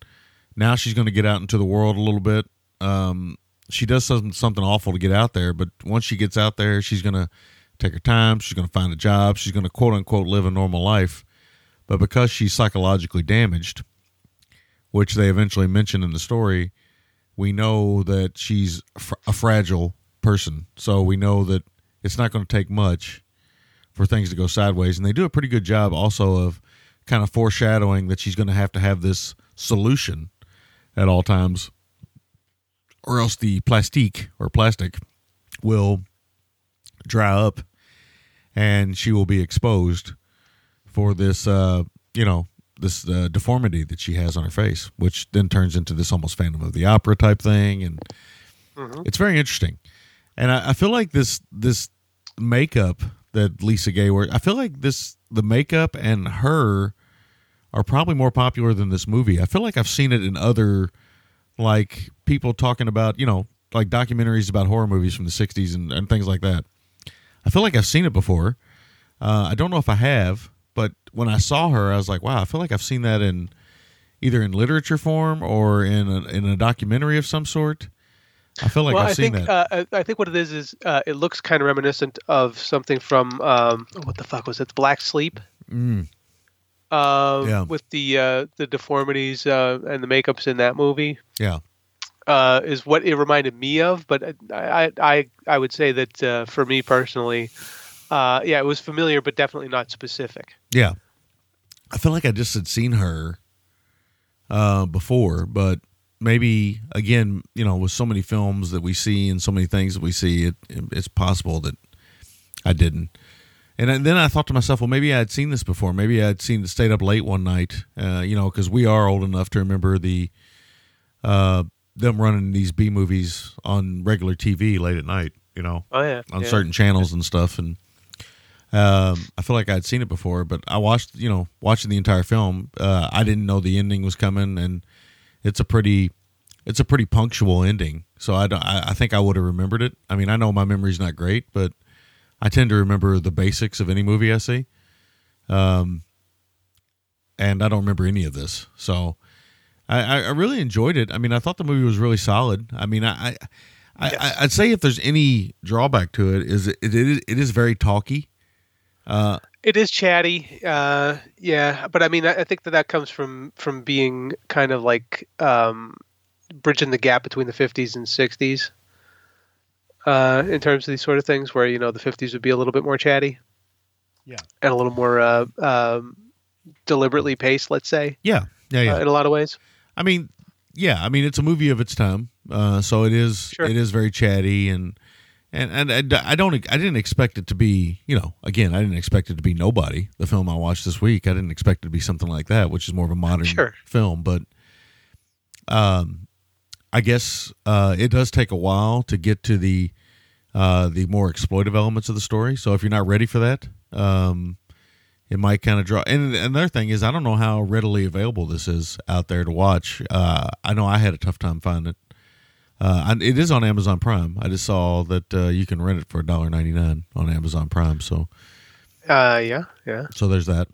now she's going to get out into the world a little bit. Um, she does something something awful to get out there, but once she gets out there, she's going to take her time. She's going to find a job. She's going to quote unquote live a normal life. But because she's psychologically damaged, which they eventually mention in the story, we know that she's a fragile person. So we know that it's not going to take much for things to go sideways. And they do a pretty good job also of kind of foreshadowing that she's going to have to have this solution at all times, or else the plastique or plastic will dry up and she will be exposed for this, uh, you know, this uh, deformity that she has on her face, which then turns into this almost Phantom of the Opera type thing, and it's very interesting. And I, I feel like this this makeup that Lisa Gaye wears, I feel like this the makeup and her are probably more popular than this movie. I feel like I've seen it in other like people talking about, you know, like documentaries about horror movies from the 60s and, and things like that. I feel like I've seen it before. Uh, I don't know if I have, but when I saw her, I was like, wow, I feel like I've seen that in either in literature form or in a, in a documentary of some sort. I feel like well, I've I seen think that. uh, I I think what it is is uh, it looks kind of reminiscent of something from um, what the fuck was it? Black Sleep. Mm. Uh, Yeah. With the uh, the deformities uh, and the makeups in that movie yeah. uh, is what it reminded me of. But I I I, I would say that uh, for me personally, uh, yeah, it was familiar, but definitely not specific. Yeah. I feel like I just had seen her uh, before, but maybe again, you know, with so many films that we see and so many things that we see, it, it's possible that I didn't. And then I thought to myself, well, maybe I had seen this before. Maybe I had seen it stayed up late one night, uh, you know, because we are old enough to remember the uh, them running these B movies on regular TV late at night, you know Oh yeah, on yeah. certain channels and stuff and um, I feel like I'd seen it before, but I watched, you know, watching the entire film. Uh, I didn't know the ending was coming, and it's a pretty, it's a pretty punctual ending. So I, don't- I, think I would have remembered it. I mean, I know my memory's not great, but I tend to remember the basics of any movie I see. Um, and I don't remember any of this, so I, I- really enjoyed it. I mean, I thought the movie was really solid. I mean, I, I, I I'd say if there's any drawback to it, is it, it is it is very talky. It is chatty, uh, yeah, but I mean, I, I think that that comes from from being kind of like um, bridging the gap between the '50s and '60s uh, in terms of these sort of things, where you know the '50s would be a little bit more chatty, Yeah. and a little more uh, um, deliberately paced, let's say, Yeah, yeah, yeah. uh, in a lot of ways. I mean, yeah. I mean, it's a movie of its time, uh, so it is. Sure. It is very chatty, and and and I don't. I didn't expect it to be. You know, again, I didn't expect it to be Nobody, the film I watched this week. I didn't expect it to be something like that, which is more of a modern Sure. film. But, um, I guess uh, it does take a while to get to the uh, the more exploitive elements of the story. So if you're not ready for that, um, it might kind of draw. And another thing is, I don't know how readily available this is out there to watch. Uh, I know I had a tough time finding it. Uh, it is on Amazon Prime. I just saw that uh, you can rent it for $1.99 on Amazon Prime. So, Uh, yeah, yeah. so there's that.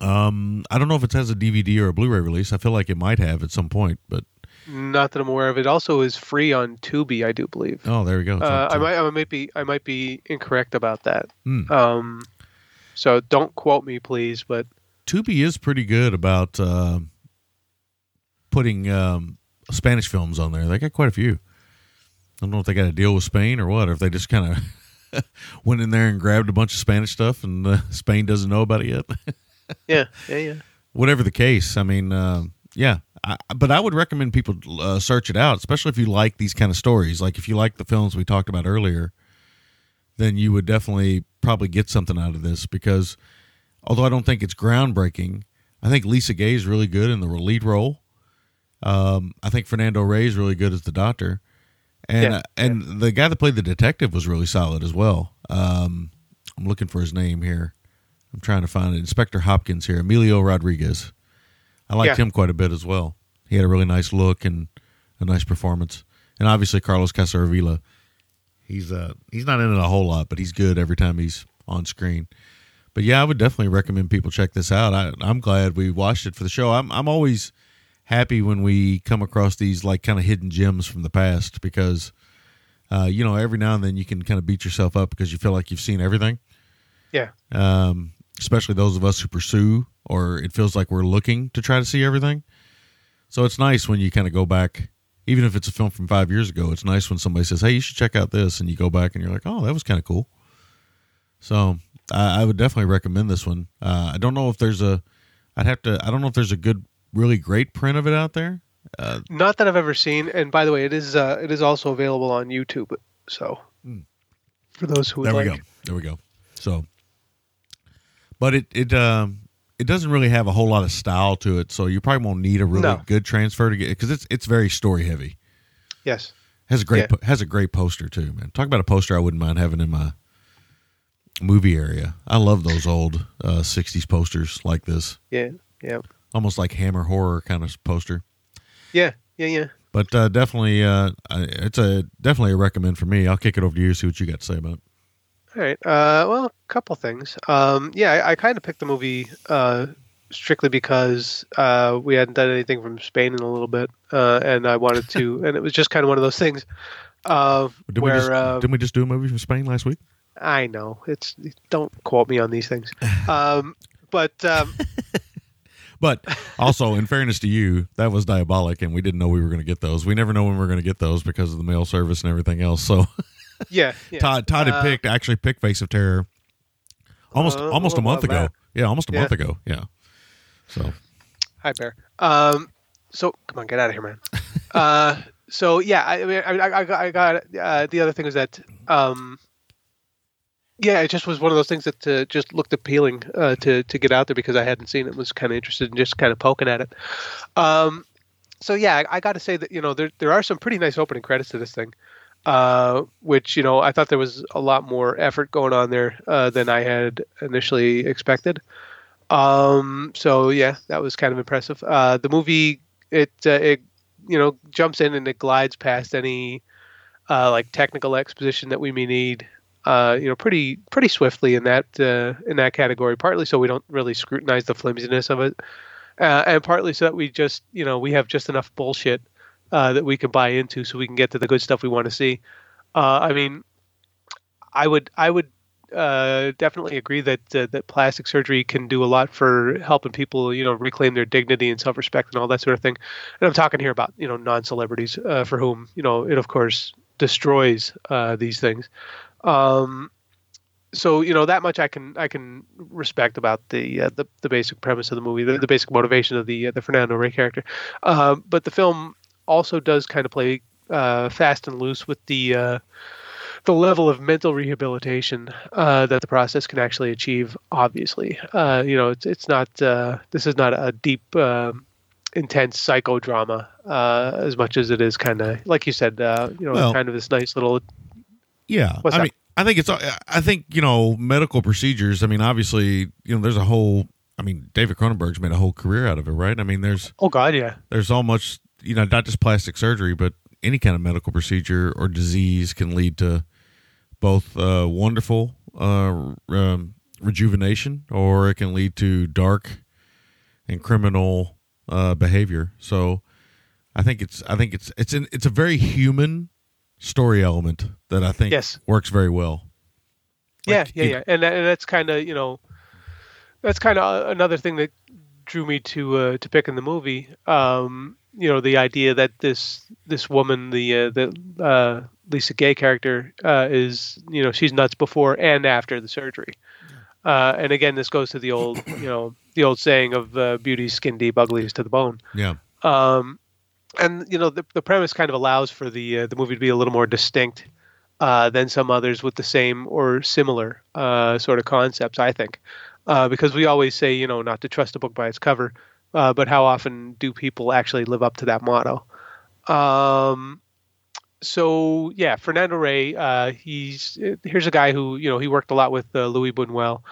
Um, I don't know if it has a DVD or a Blu-ray release. I feel like it might have at some point, but Not that I'm aware of. It also is free on Tubi, I do believe. oh, there we go. Uh, I might, I might be, I might be incorrect about that. Hmm. Um, so don't quote me, please. But Tubi is pretty good about uh, putting um, Spanish films on there. They got quite a few. I don't know if they got a deal with Spain or what, or if they just kind of went in there and grabbed a bunch of Spanish stuff and uh, Spain doesn't know about it yet. yeah, yeah, yeah. Whatever the case, I mean, uh, yeah. I, but I would recommend people uh, search it out, especially if you like these kind of stories. Like if you like the films we talked about earlier, then you would definitely probably get something out of this because although I don't think it's groundbreaking, I think Lisa Gaye is really good in the lead role. Um, I think Fernando Rey is really good as the doctor, and Yeah, and the guy that played the detective was really solid as well. Um, I'm looking for his name here. I'm trying to find it. Inspector Hopkins here, Emilio Rodriguez. I liked Yeah. him quite a bit as well. He had a really nice look and a nice performance, and obviously Carlos Casaravilla. He's uh he's not in it a whole lot, but he's good every time he's on screen. But yeah, I would definitely recommend people check this out. I, I'm glad we watched it for the show. I'm I'm always happy when we come across these like kind of hidden gems from the past because uh, you know every now and then you can kind of beat yourself up because you feel like you've seen everything. Yeah. Um, especially those of us who pursue or it feels like we're looking to try to see everything. So it's nice when you kind of go back, even if it's a film from five years ago. It's nice when somebody says, "Hey, you should check out this," and you go back and you're like, "Oh, that was kind of cool." So I, I would definitely recommend this one. Uh, I don't know if there's a, I'd have to. I don't know if there's a good, really great print of it out there. Uh, Not that I've ever seen. And by the way, it is uh, it is also available on YouTube. So for those who would Hmm. there like, we go. There we go. So, but it it um it doesn't really have a whole lot of style to it, so you probably won't need a really No. good transfer to get because it's it's very story heavy. yes, Has a great Yeah. has a great poster too, man. Talk about a poster I wouldn't mind having in my movie area. I love those old uh, '60s posters like this, yeah, yeah, almost like Hammer horror kind of poster. yeah, yeah, yeah. But uh, definitely, uh, it's a definitely a recommend for me. I'll kick it over to you. See what you got to say about it. All right. Uh, well, a couple things. Um, yeah, I, I kind of picked the movie uh, strictly because uh, we hadn't done anything from Spain in a little bit, uh, and I wanted to, and it was just kind of one of those things uh, Didn't where we just, uh, didn't we just do a movie from Spain last week? I know it's don't quote me on these things, um, but um, But also, in fairness to you, that was diabolic, and we didn't know we were going to get those. We never know when we're going to get those because of the mail service and everything else. So yeah, yeah. Todd, Todd had Uh, picked actually picked Face of Terror almost Uh, almost a month ago. that? Yeah, almost a Yeah. month ago. Yeah. So Hi, Bear. Um, so come on, get out of here, man. uh, so yeah, I, I mean, I, I, got- I got uh, the other thing is that, um, yeah, it just was one of those things that uh, just looked appealing uh, to to get out there because I hadn't seen it. Was kind of interested in just kind of poking at it. Um, so yeah, I, I got to say that you know there there are some pretty nice opening credits to this thing. Uh, which you know I thought there was a lot more effort going on there uh, than I had initially expected. Um, so yeah, that was kind of impressive. Uh, the movie it uh, it you know jumps in and it glides past any like technical exposition that we may need. Uh, you know, pretty pretty swiftly in that uh, in that category. Partly so we don't really scrutinize the flimsiness of it, uh, and partly so that we just you know we have just enough bullshit uh, that we can buy into, so we can get to the good stuff we want to see. Uh, I mean, I would I would uh, definitely agree that that plastic surgery can do a lot for helping people, you know, reclaim their dignity and self-respect and all that sort of thing. And I'm talking here about you know non-celebrities uh, for whom you know it of course destroys uh, these things. Um, so you know that much I can I can respect about the uh, the, the basic premise of the movie, the, the basic motivation of the uh, the Fernando Rey character. Um, but the film also does kind of play uh, fast and loose with the uh, the level of mental rehabilitation uh, that the process can actually achieve. Obviously, uh, you know, it's it's not uh, this is not a deep, um intense psychodrama uh, as much as it is kind of like you said, uh, you know, Well- kind of this nice little. Yeah, What's I that? mean, I think it's. I think you know medical procedures. I mean, obviously, you know, there's a whole. I mean, David Cronenberg's made a whole career out of it, right? I mean, there's Oh God, yeah, there's almost you know not just plastic surgery, but any kind of medical procedure or disease can lead to both uh, wonderful uh, um, rejuvenation or it can lead to dark and criminal uh, behavior. So, I think it's I think it's it's an it's a very human story element that I think Yes. works very well. yeah, Like, yeah, it- yeah, and, that, and that's kind of you know, that's kind of another thing that drew me to uh, to pick in the movie. Um, you know, the idea that this this woman, the uh, the uh, Lisa Gaye character, uh, is you know she's nuts before and after the surgery. Uh, and again, this goes to the old you know the old saying of uh, beauty's skin deep, ugly is to the bone. Yeah. Um, and you know the, the premise kind of allows for the uh, the movie to be a little more distinct uh, than some others with the same or similar uh, sort of concepts. I think uh, because we always say you know not to trust a book by its cover. uh, but how often do people actually live up to that motto? Um, so yeah, Fernando Rey. Uh, he's here's a guy who you know he worked a lot with Luis Buñuel,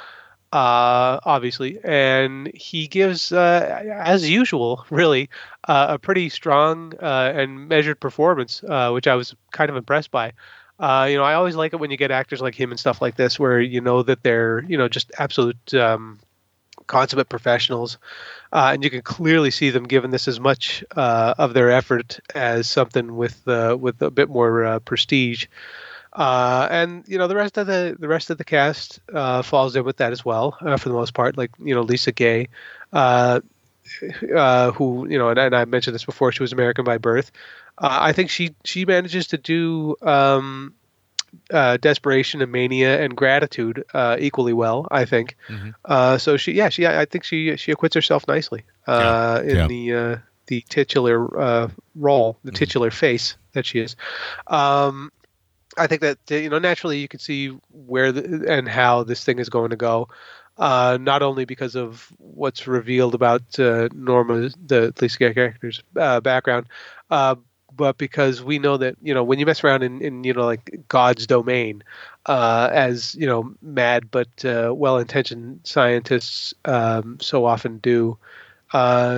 uh, obviously, and he gives, uh, as usual, really uh, a pretty strong uh, and measured performance, uh, which I was kind of impressed by. Uh, you know, I always like it when you get actors like him and stuff like this, where you know that they're you know just absolute um, consummate professionals, uh, and you can clearly see them giving this as much uh, of their effort as something with uh, with a bit more prestige. Uh, and you know the rest of the the rest of the cast uh, falls in with that as well uh, for the most part. Like you know Lisa Gaye, uh, uh, who you know, and, and I mentioned this before. She was American by birth. Uh, I think she she manages to do um, uh, desperation and mania and gratitude uh, equally well. I think. Mhm. Uh, so she, yeah, she, I think she she acquits herself nicely uh, in Yeah. the uh, the titular uh, role, the titular face that she is. Um, I think that you know naturally you can see where the, and how this thing is going to go. Uh, not only because of what's revealed about uh, Norma, the Lisa Gaye character's uh, background, uh, but because we know that you know when you mess around in, in you know like God's domain, uh, as you know mad but uh, well-intentioned scientists um, so often do,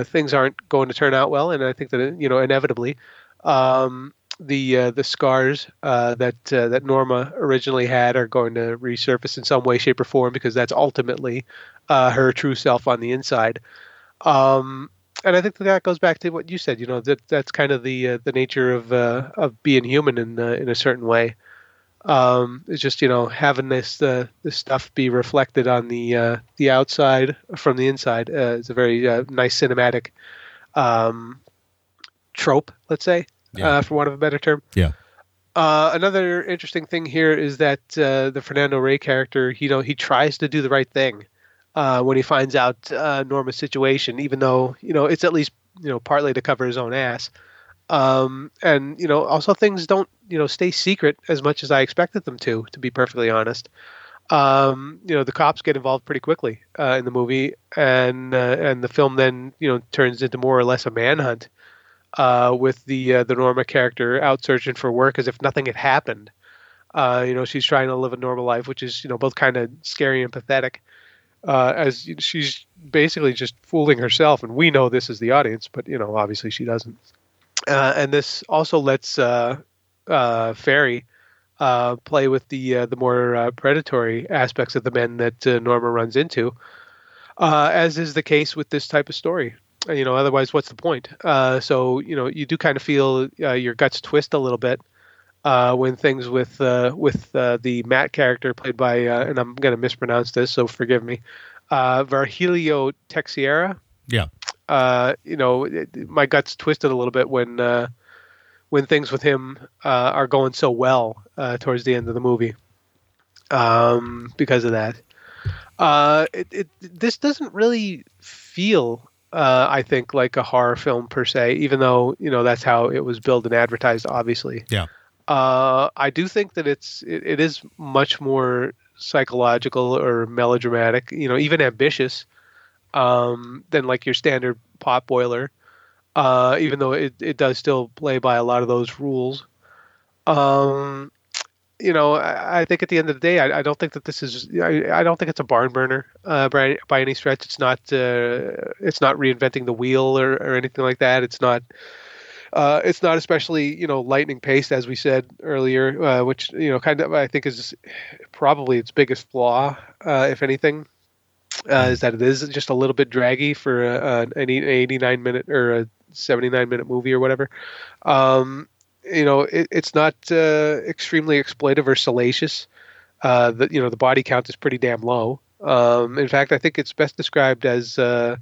things aren't going to turn out well, and I think that you know inevitably. Um, the uh, the scars uh, that uh, that Norma originally had are going to resurface in some way, shape, or form because that's ultimately uh, her true self on the inside. Um, and I think that, that goes back to what you said. You know that that's kind of the uh, the nature of uh, of being human in in a certain way. Um, it's just you know having this this stuff be reflected on the the outside from the inside. Is a very nice cinematic um, trope, let's say, Yeah. uh, for want of a better term. Yeah. Uh, another interesting thing here is that uh, the Fernando Rey character, you know, he tries to do the right thing uh, when he finds out uh, Norma's situation, even though you know it's at least you know partly to cover his own ass. Um, and you know, also things don't you know stay secret as much as I expected them to. To be perfectly honest, um, you know, the cops get involved pretty quickly uh, in the movie, and uh, and the film then you know turns into more or less a manhunt uh, with the uh, the Norma character out searching for work as if nothing had happened. Uh, you know, she's trying to live a normal life, which is you know both kind of scary and pathetic. Uh, as she's basically just fooling herself, and we know this as the audience, but you know, obviously she doesn't. Uh, and this also lets Ferry play with the the more predatory aspects of the men that Norma runs into, as is the case with this type of story. You know, otherwise, what's the point? Uh, so you know, you do kind of feel uh, your guts twist a little bit uh, when things with uh, with uh, the Matt character played by, uh, and I'm going to mispronounce this, so forgive me, uh, Virgilio Teixeira Yeah. uh, you know, it, my guts twisted a little bit when uh, when things with him uh, are going so well uh, towards the end of the movie. Um, because of that, uh, it, it this doesn't really feel, uh, I think, like a horror film per se, even though you know that's how it was billed and advertised, obviously. Yeah. Uh, I do think that it's it, it is much more psychological or melodramatic, you know, even ambitious um, than like your standard pot boiler. Uh, even though it, it does still play by a lot of those rules. Um, you know, I, I think at the end of the day, I, I don't think that this is. I, I don't think it's a barn burner uh, by by any stretch. It's not. Uh, it's not reinventing the wheel or, or anything like that. It's not. Uh, it's not especially you know lightning paced as we said earlier, uh, which you know kind of I think is probably its biggest flaw, uh, if anything, uh, is that it is just a little bit draggy for a, an 89 minute or a 79 minute movie or whatever. Um, you know, it, it's not uh, extremely exploitive or salacious. Uh, the you know the body count is pretty damn low. Um, in fact, I think it's best described as uh,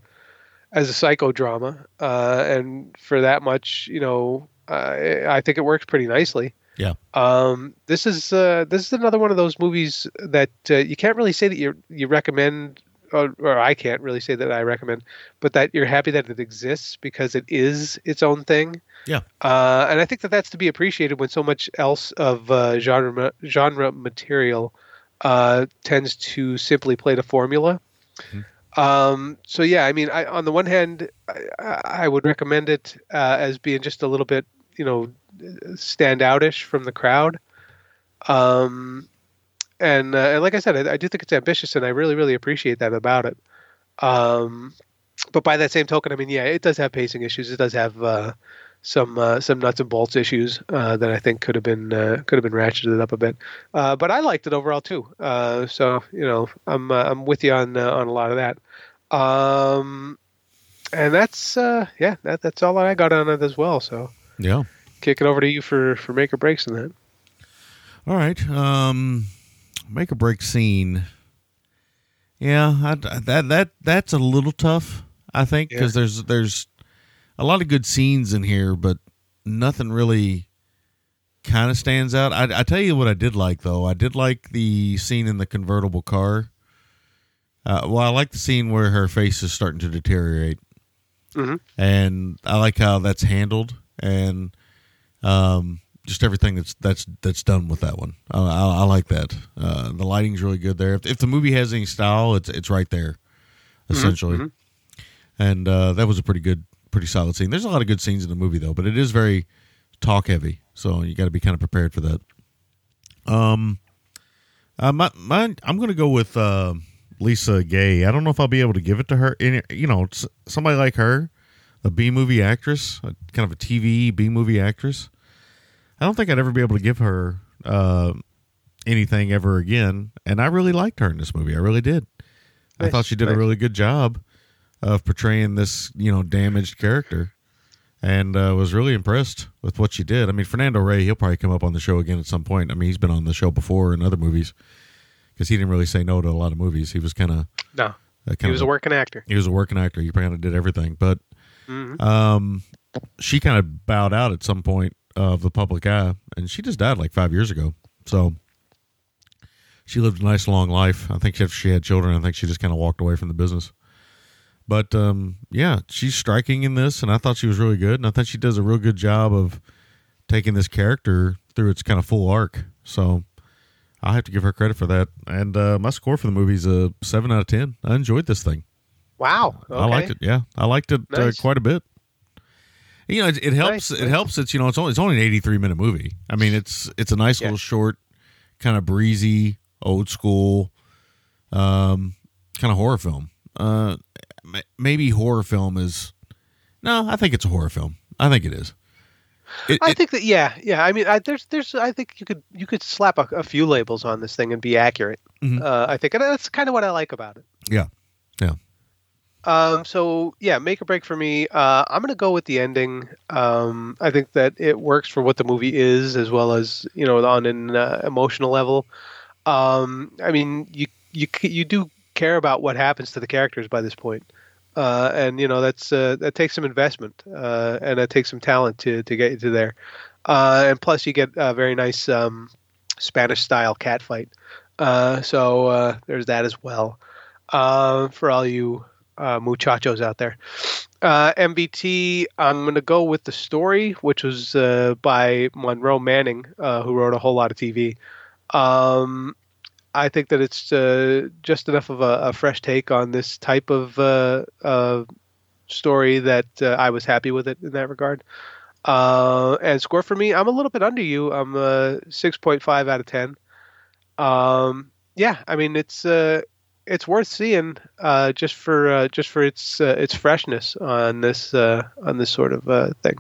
as a psychodrama, uh, and for that much, you know, I, I think it works pretty nicely. Yeah. Um, this is uh, this is another one of those movies that uh, you can't really say that you you recommend, or, or I can't really say that I recommend, but that you're happy that it exists because it is its own thing. Yeah. Uh, and I think that that's to be appreciated when so much else of uh, genre genre material uh, tends to simply play the formula. Um, so yeah, I mean, I, on the one hand, I, I would recommend it uh, as being just a little bit, you know, standoutish from the crowd. Um, and, uh, and like I said, I, I do think it's ambitious, and I really, really appreciate that about it. Um, but by that same token, I mean, yeah, it does have pacing issues. It does have uh, some uh, some nuts and bolts issues uh, that I think could have been uh, could have been ratcheted up a bit. Uh, but I liked it overall too. Uh, so you know, I'm uh, I'm with you on uh, on a lot of that. Um, and that's uh, yeah, that that's all I got on it as well. So Yeah. kick it over to you for for make or breaks in that. All right. Um, make a break scene. Yeah, I, that that that's a little tough. I think because there's there's a lot of good scenes in here, but nothing really kind of stands out. I, I tell you what I did like though. I did like the scene in the convertible car. Uh, well, I like the scene where her face is starting to deteriorate, Mhm. and I like how that's handled and um, just everything that's that's that's done with that one. I, I, I like that. Uh, the lighting's really good there. If, if the movie has any style, it's it's right there, essentially. And uh, that was a pretty good, pretty solid scene. There's a lot of good scenes in the movie though, but it is very talk heavy, so you got to be kind of prepared for that. Um, uh, my, my, I'm going to go with uh, Lisa Gaye. I don't know if I'll be able to give it to her. In you know, somebody like her, a B movie actress, a, kind of a TV B movie actress. I don't think I'd ever be able to give her uh, anything ever again. And I really liked her in this movie. I really did. I thought she did a really good job of portraying this, you know, damaged character, and uh, was really impressed with what she did. I mean, Fernando Rey, he'll probably come up on the show again at some point. I mean, he's been on the show before in other movies because he didn't really say no to a lot of movies. He was kind of No, uh, he was a working actor. he was a working actor. He kind of did everything, but Mhm. um, she kind of bowed out at some point of the public eye, and she just died like five years ago. So she lived a nice long life. I think if she had children, I think she just kind of walked away from the business. But um, yeah, she's striking in this, and I thought she was really good, and I think she does a real good job of taking this character through its kind of full arc. So I have to give her credit for that. And uh, my score for the movie is a seven out of ten. I enjoyed this thing. Wow, I liked it. Yeah, I liked it uh, quite a bit. You know, it, it helps. Nice, It helps. It's you know, it's only it's only an eighty three minute movie. I mean, it's it's a nice Yeah. little short, kind of breezy, old school, um, kind of horror film. Uh, maybe horror film is. No, I think it's a horror film. I think it is. It, I it- think that yeah, yeah. I mean, I, there's there's I think you could you could slap a, a few labels on this thing and be accurate. Mhm. Uh, I think and that's kind of what I like about it. yeah, yeah. Um, so yeah, make or break for me. Uh, I'm gonna go with the ending. Um, I think that it works for what the movie is, as well as you know on an uh, emotional level. Um, I mean, you you you do care about what happens to the characters by this point, uh, and you know that's uh, that takes some investment uh, and that takes some talent to to get you to there. Uh, and plus, you get a very nice um, Spanish style cat fight. So there's that as well. For all you uh, muchachos out there. Uh, MBT, I'm going to go with the story, which was uh, by Monroe Manning, uh, who wrote a whole lot of TV. Um, I think that it's uh, just enough of a, a fresh take on this type of uh, story that I was happy with it in that regard. And score for me, I'm a little bit under you. I'm a 6.5 out of 10. Um, yeah, I mean it's uh, it's worth seeing uh, just for uh, just for its uh, its freshness on this uh, on this sort of uh, thing.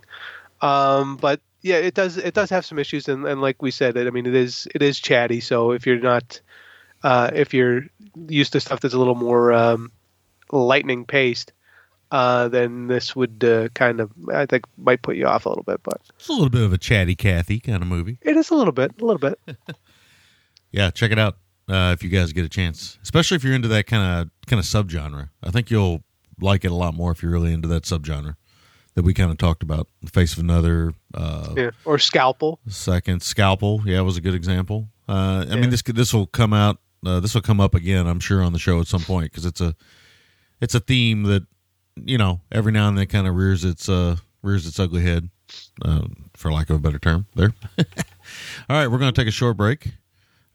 Um, but yeah, it does it does have some issues, and, and like we said, I mean it is it is chatty. So if you're not uh, if you're used to stuff that's a little more um, lightning paced, uh, then this would uh, kind of I think might put you off a little bit. But It's a little bit of a chatty Cathy kind of movie. it is a little bit, a little bit. Yeah, check it out uh, if you guys get a chance, especially if you're into that kind of kind of subgenre. I think you'll like it a lot more if you're really into that subgenre that we kind of talked about. The Face of Another, uh, Yeah. Or scalpel. second Scalpel. Yeah, was a good example. Uh, I Yeah. mean, this this will come out. Uh, this will come up again, I'm sure, on the show at some point because it's a it's a theme that you know every now and then kind of rears its uh, rears its ugly head, uh, for lack of a better term. There. All right, we're going to take a short break,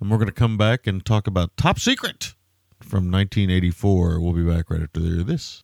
and we're going to come back and talk about Top Secret from 1984. We'll be back right after this.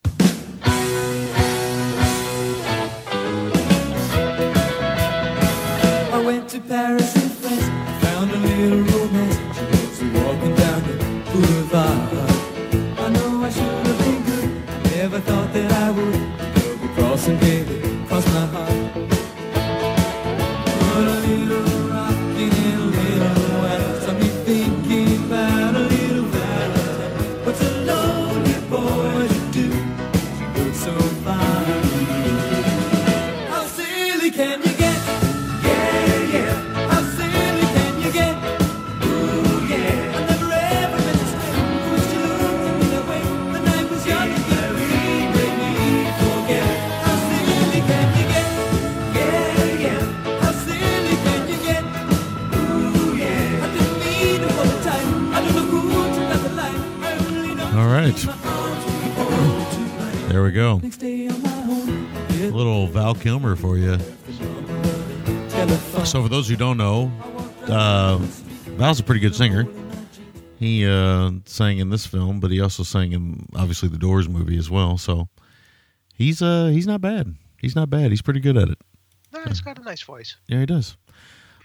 Right. my arms will hold tonight. There we go. Next day on my home, A little Val Kilmer for you. So, for those who don't know, uh, Val's a pretty good singer. He uh, sang in this film, but he also sang in obviously the Doors movie as well. So he's uh he's not bad. He's not bad. He's pretty good at it. No, it's got a nice voice. Yeah, he does.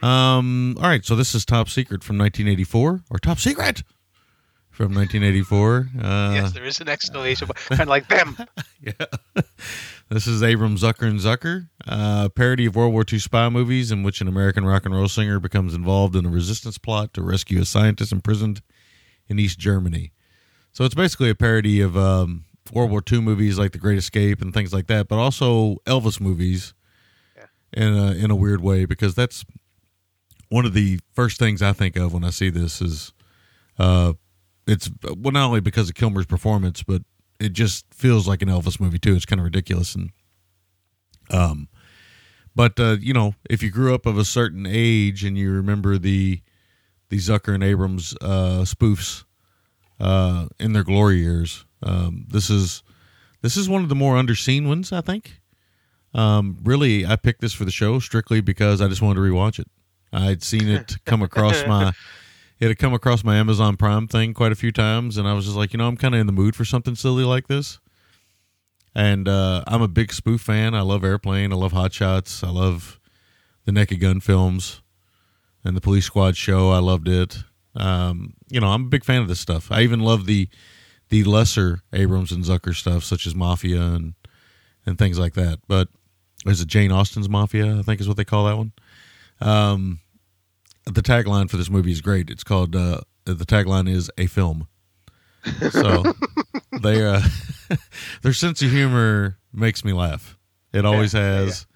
Um, all right, so this is Top Secret from 1984, or Top Secret from 1984. Uh, yes, there is an exclamation, point, kind of like them. yeah. this is Abram Zucker and Zucker, uh, a parody of World War II spy movies in which an American rock and roll singer becomes involved in a resistance plot to rescue a scientist imprisoned in East Germany. So it's basically a parody of um, World War II movies like The Great Escape and things like that, but also Elvis movies in a, in a weird way because that's one of the first things I think of when I see this is uh, it's well not only because of Kilmer's performance, but it just feels like an Elvis movie too. It's kind of ridiculous and um, but uh, you know, if you grew up of a certain age and you remember the the Zucker and Abrams uh, spoofs uh, in their glory years, um, this is this is one of the more underseen ones, I think. Um, really, I picked this for the show strictly because I just wanted to rewatch it. I'd seen it come across my it had come across my Amazon Prime thing quite a few times, and I was just like, you know, I'm kind of in the mood for something silly like this. And uh, I'm a big spoof fan. I love Airplane. I love Hot Shots. I love the Naked Gun films and the Police Squad show. I loved it. Um, you know, I'm a big fan of this stuff. I even love the the lesser Abrams and Zucker stuff, such as Mafia and and things like that. But is it Jane Austen's Mafia? I think is what they call that one. Um, the tagline for this movie is great. It's called uh, the tagline is a film. So they uh, their sense of humor makes me laugh. It always has,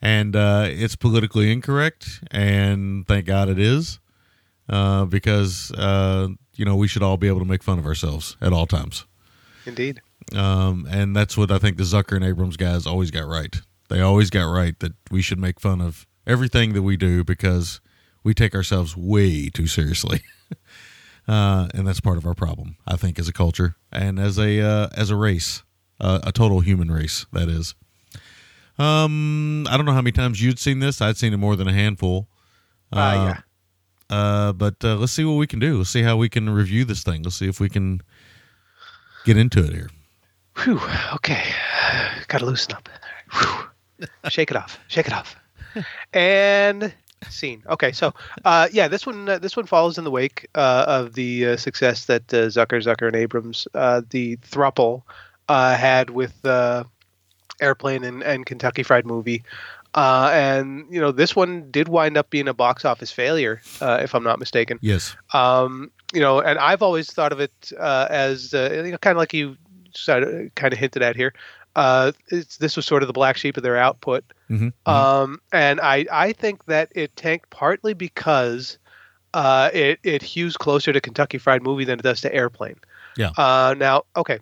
and uh, it's politically incorrect, and thank God it is, uh, because uh, you know we should all be able to make fun of ourselves at all times. Indeed. Um, and that's what I think the Zucker and Abrams guys always got right. They always got right that we should make fun of everything that we do because we take ourselves way too seriously. uh, and that's part of our problem, I think, as a culture and as a uh, as a race, uh, a total human race. That is. Um, I don't know how many times you'd seen this. I'd seen it more than a handful. Uh, yeah. Uh, but uh, let's see what we can do. Let's see how we can review this thing. Let's see if we can get into it here. Whew. Okay. Got to loosen up. Whew. Shake it off. Shake it off. And scene. Okay, so uh, yeah, this one uh, this one follows in the wake uh, of the uh, success that uh, Zucker, Zucker, and Abrams, uh, the thruple, uh, had with uh, Airplane and, and Kentucky Fried Movie. Uh, and you know this one did wind up being a box office failure, uh, if I'm not mistaken. Yes. Um, you know, and I've always thought of it uh, as uh, you know, kind of like you kind of hinted at here. Uh, it's, this was sort of the black sheep of their output, Mhm. um, and I I think that it tanked partly because uh, it it hews closer to Kentucky Fried Movie than it does to Airplane. Yeah. Uh, now, okay,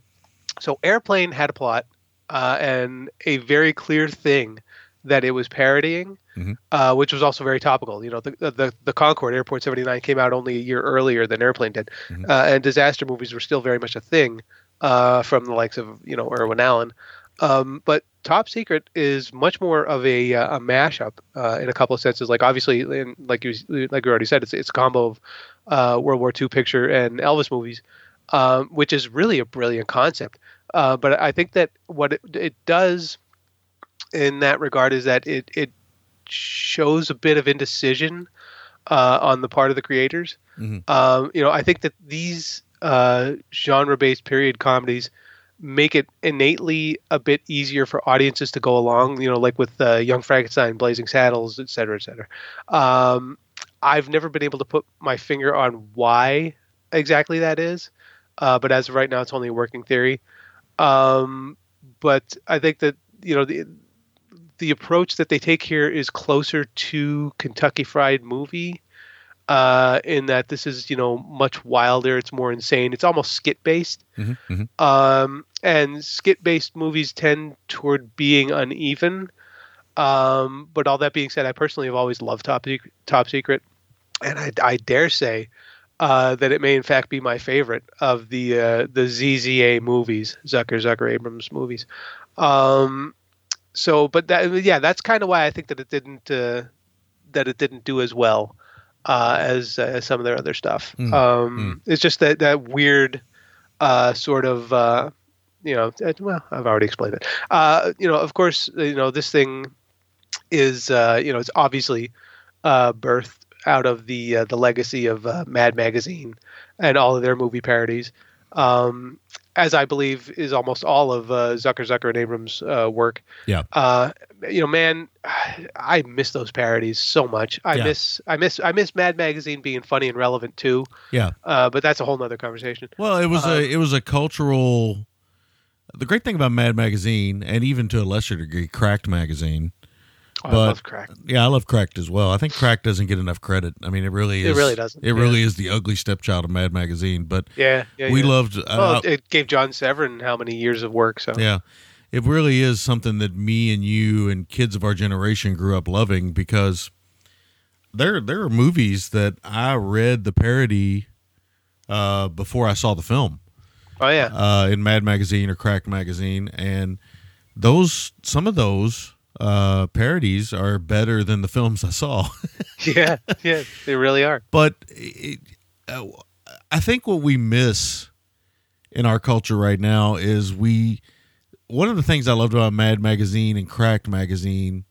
so Airplane had a plot uh, and a very clear thing that it was parodying, Mhm. uh, which was also very topical. You know, the the, the Concorde Airport 79 came out only a year earlier than Airplane did, Mhm. uh, and disaster movies were still very much a thing uh, from the likes of you know Irwin Allen. Um, but Top Secret is much more of a, uh, a mashup uh, in a couple of senses. Like obviously, in, like you like you already said, it's it's a combo of uh, World War II picture and Elvis movies. um, which is really a brilliant concept. Uh, but I think that what it, it does in that regard is that it it shows a bit of indecision uh, on the part of the creators. Um, you know, I think that these uh, genre-based period comedies make it innately a bit easier for audiences to go along. You know, like with uh, Young Frankenstein, Blazing Saddles, et cetera, et cetera. Um, I've never been able to put my finger on why exactly that is, uh, but as of right now, it's only a working theory. Um, but I think that you know the the approach that they take here is closer to Kentucky Fried Movie, uh, in that this is you know much wilder. It's more insane. It's almost skit based. Um, and skit based movies tend toward being uneven. Um, but all that being said, I personally have always loved Top Secret, Top Secret, and I, I dare say uh, that it may in fact be my favorite of the uh, the ZZA movies, Zucker Zucker Abrams movies. Um, so, but that yeah, that's kind of why I think that it didn't uh, that it didn't do as well uh, as uh, some of their other stuff. Um, It's just that that weird uh, sort of uh, you know uh, well I've already explained it. Uh, you know, of course, you know this thing is uh, you know it's obviously uh, birthed out of the uh, the legacy of uh, Mad Magazine and all of their movie parodies. Um, as I believe is almost all of uh, Zucker, Zucker, and Abrams' uh, work. Yeah. Uh, you know, man, I miss those parodies so much. I Yeah. miss, I miss, I miss Mad Magazine being funny and relevant too. Yeah. Uh, but that's a whole nother conversation. Well, it was Uh, a it was a cultural. The great thing about Mad Magazine, and even to a lesser degree, Cracked Magazine. Oh, But- I love crack. Yeah, I love Cracked as well. I think Cracked doesn't get enough credit. I mean, it really is. It really doesn't, It yeah. really is the ugly stepchild of Mad Magazine. But Yeah, yeah. we yeah. loved. Uh, Well, it gave John Severin how many years of work? So Yeah. It really is something that me and you and kids of our generation grew up loving because there there are movies that I read the parody uh, before I saw the film oh yeah, uh, in Mad Magazine or Cracked Magazine, and those some of those uh, parodies are better than the films I saw. yeah, yeah. They really are. but it, uh, I think what we miss in our culture right now is we. One of the things I loved about Mad Magazine and Cracked Magazine,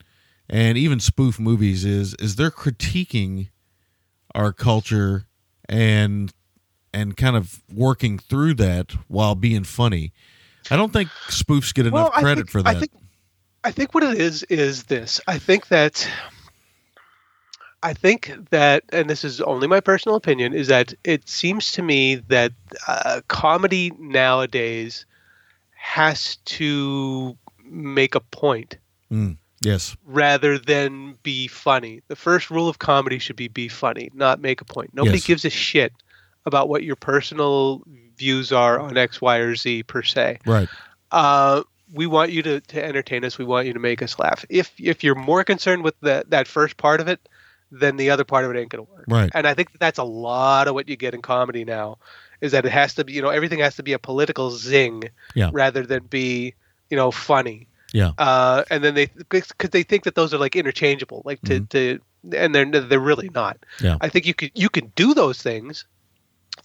and even spoof movies, is is they're critiquing our culture and and kind of working through that while being funny. I don't think spoofs get enough I credit think- for that. I think, I think what it is is this. I think that I think that, and this is only my personal opinion, is that it seems to me that uh, comedy nowadays has to make a point yes, rather than be funny. The first rule of comedy should be be funny, not make a point. Nobody Yes. gives a shit about what your personal views are on X, Y, or Z per se right. uh, we want you to, to entertain us. We want you to make us laugh. If if you're more concerned with that that first part of it, then the other part of it ain't gonna work. Right. And I think that's a lot of what you get in comedy now, is that it has to be you know everything has to be a political zing, Yeah. rather than be you know funny. Yeah. Uh, and then they because they think that those are like interchangeable, like to, to and they're they're really not. Mm-hmm. Yeah. I think you could you can do those things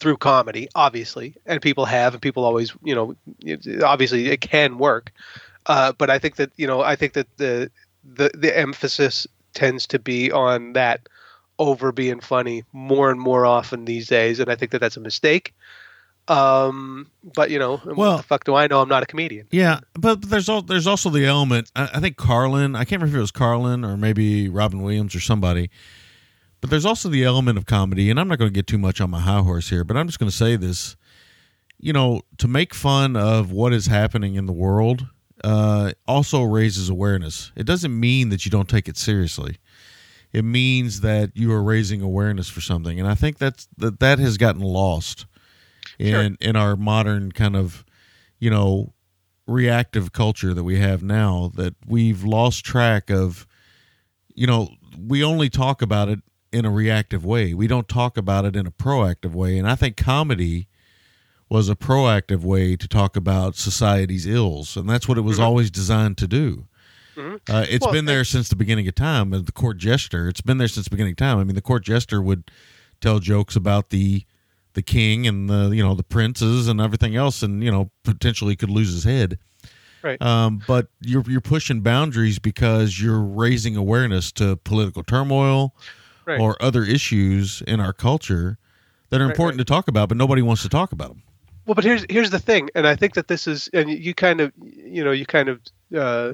through comedy, obviously, and people have, and people always, you know, obviously it can work. Uh, but I think that you know, I think that the the the emphasis tends to be on that over being funny more and more often these days, and I think that that's a mistake. Um, but you know, Well- what the fuck do I know? I'm not a comedian. Yeah, but there's al- there's also the element. I, I think Carlin. I can't remember if it was Carlin or maybe Robin Williams or somebody. But there's also the element of comedy, and I'm not going to get too much on my high horse here, but I'm just going to say this. You know, to make fun of what is happening in the world uh, also raises awareness. It doesn't mean that you don't take it seriously. It means that you are raising awareness for something, and I think that's that that has gotten lost in in our modern kind of you know reactive culture that we have now that we've lost track of you know we only talk about it in a reactive way. We don't talk about it in a proactive way. And i think comedy was a proactive way to talk about society's ills. And that's what it was always designed to do. Uh, it's Well, been there since the beginning of time uh, the court jester. It's been there since the beginning of time. I mean the court jester would tell jokes about the the king and the you know the princes and everything else, and you know potentially could lose his head. Right. Um, but you're you're pushing boundaries because you're raising awareness to political turmoil Right. or other issues in our culture that are Right, important to talk about, but nobody wants to talk about them. Well, but here's here's the thing, and I think that this is, and you kind of, you know, you kind of uh,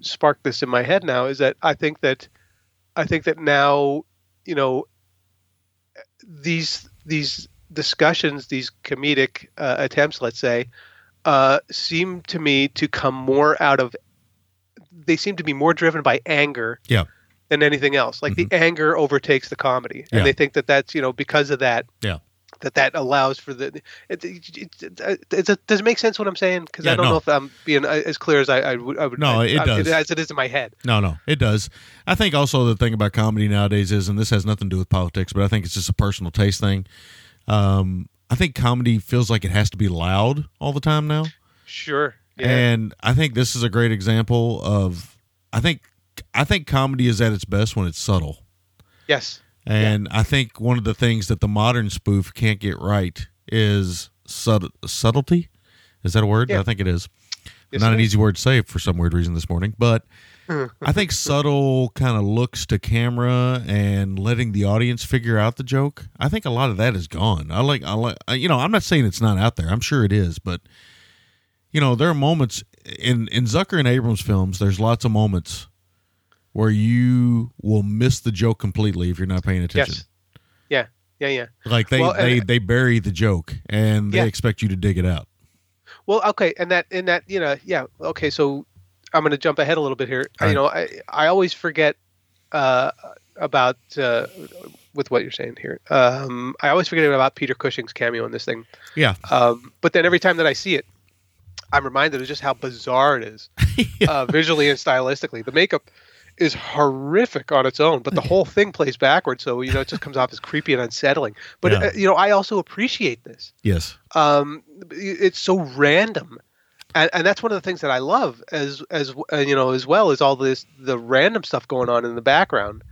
sparked this in my head now. Is that I think that, I think that now, you know, these these discussions, these comedic uh, attempts, let's say, uh, seem to me to come more out of. They seem to be more driven by anger Yeah. Than anything else. Like the anger overtakes the comedy, and Yeah. they think that that's you know because of that Yeah. that that allows for the. It, it, it, does it make sense what I'm saying? Because Yeah, I don't no. know if I'm being uh, as clear as I, I would. I would No, I- it does. as it is in my head. No, no, it does. I think also the thing about comedy nowadays is, and this has nothing to do with politics, but I think it's just a personal taste thing. Um, I think comedy feels like it has to be loud all the time now. Sure. Yeah. And I think this is a great example of I think I think comedy is at its best when it's subtle. yes. And I think one of the things that the modern spoof can't get right is sub- subtlety. Is that a word? Yeah. I think it is. Yes, Not it an is. easy word to say for some weird reason this morning, but I think subtle kind of looks to camera and letting the audience figure out the joke. I think a lot of that is gone. I like, I like, you know, I'm not saying it's not out there. I'm sure it is, but you know, there are moments in in Zucker and Abrams films. There's lots of moments where you will miss the joke completely if you're not paying attention. Yes. Yeah. Yeah. Yeah. Like they Well, they they bury the joke and they Yeah. expect you to dig it out. Well, okay, and that and that you know, yeah, okay. So I'm going to jump ahead a little bit here. All You know, I I always forget uh, about uh, with what you're saying here. Um, I always forget about Peter Cushing's cameo in this thing. Yeah. Um, but then every time that I see it, I'm reminded of just how bizarre it is, uh, visually and stylistically. The makeup is horrific on its own, but the whole thing plays backwards, so you know it just comes off as creepy and unsettling. But Yeah. uh, you know, I also appreciate this Yes. um, it's so random, and, and that's one of the things that I love as as uh, you know as well as all this the random stuff going on in the background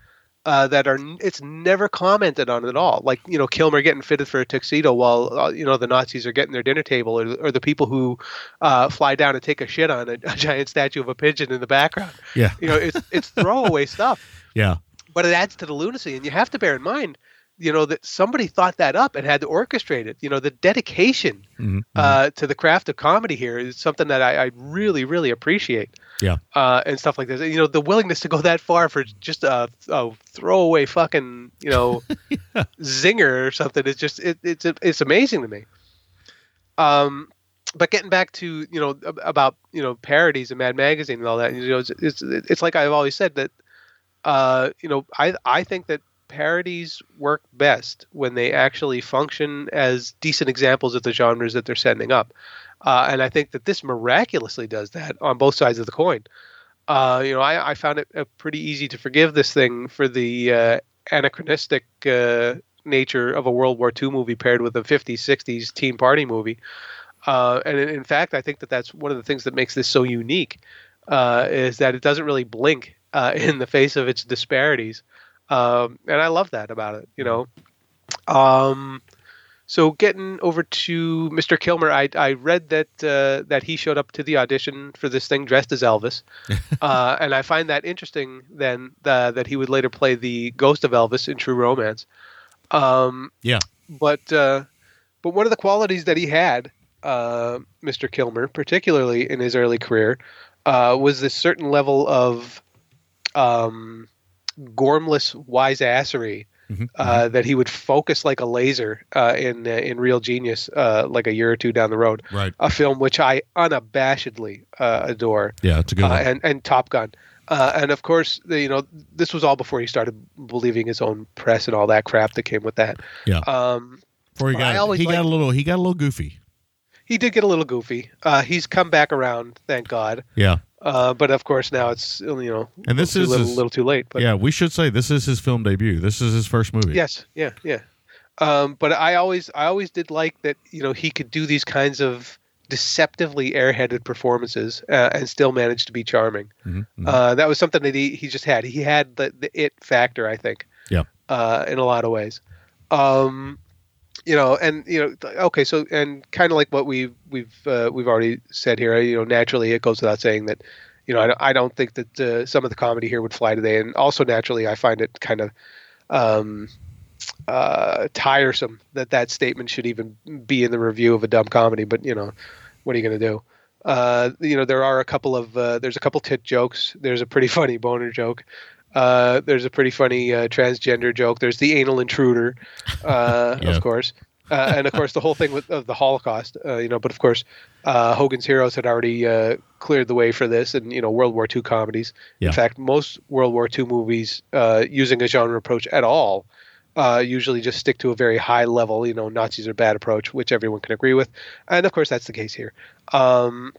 uh, that are it's never commented on at all. Like you know Kilmer getting fitted for a tuxedo while uh, you know the Nazis are getting their dinner table, or, or the people who uh, fly down and take a shit on a, a giant statue of a pigeon in the background. Yeah. You know it's it's throwaway stuff Yeah. but it adds to the lunacy and you have to bear in mind you know that somebody thought that up and had to orchestrate it you know the dedication Mhm. uh, to the craft of comedy here is something that i, I really really appreciate Yeah. uh, and stuff like this. You know the willingness to go that far for just a, a throwaway fucking you know zinger or something is just it, it's it's amazing to me. Um but getting back to you know about you know parodies and Mad Magazine and all that, you know, it's it's, it's like I've always said that uh, you know, I I think that parodies work best when they actually function as decent examples of the genres that they're setting up, uh, and I think that this miraculously does that on both sides of the coin. Uh, you know, I, I found it uh, pretty easy to forgive this thing for the uh, anachronistic uh, nature of a World War II movie paired with a 50s, 60s teen party movie. Uh, and in, fact, I think that that's one of the things that makes this so unique is that it doesn't really blink in the face of its disparities, um, and I love that about it. You know, um, so getting over to Mr. Kilmer, I, I read that uh, that he showed up to the audition for this thing dressed as Elvis, uh, and I find that interesting. Then uh, that he would later play the ghost of Elvis in True Romance. Um, Yeah. but uh, but one of the qualities that he had, uh, Mr. Kilmer, particularly in his early career, uh, was this certain level of um, gormless wiseassery uh, that he would focus like a laser uh, in uh, in Real Genius, uh, like a year or two down the road. Right. A film which I unabashedly uh, adore Yeah, it's a good uh, one. and and Top Gun. Uh, and of course, the, you know, this was all before he started believing his own press and all that crap that came with that. Yeah. Um, Before he got always he got liked- a little he got a little goofy. he did get a little goofy. Uh, he's come back around, thank God. Yeah. Uh, but of course, now it's you know, And this a is little, little too late. But yeah, we should say this is his film debut. This is his first movie. Yes, yeah, yeah. Um, but I always, I always did like that. You know, he could do these kinds of deceptively airheaded performances uh, and still manage to be charming. Mhm, mhm. Uh, that was something that he, he just had. He had the, the it factor, I think. Yeah. Uh, in a lot of ways. Um, you know, and you know, okay, so and kind of like what we have we've uh, we've already said here, you know, naturally it goes without saying that, you know, I, don't- I don't think that uh, some of the comedy here would fly today, and also naturally I find it kind of um, uh, tiresome that that statement should even be in the review of a dumb comedy. But you know, what are you going to do? Uh, you know, there are a couple of uh, there's a couple tit jokes. There's a pretty funny boner joke. Uh, there's a pretty funny uh, transgender joke. There's the anal intruder, uh, Yeah. of course, uh, and of course the whole thing with of the Holocaust. Uh, you know, but of course, uh, Hogan's Heroes had already uh, cleared the way for this, and you know, World War II comedies. Yeah. In fact, most World War II movies uh, using a genre approach at all uh, usually just stick to a very high level, you know, Nazis are bad approach, which everyone can agree with, and of course that's the case here. Um,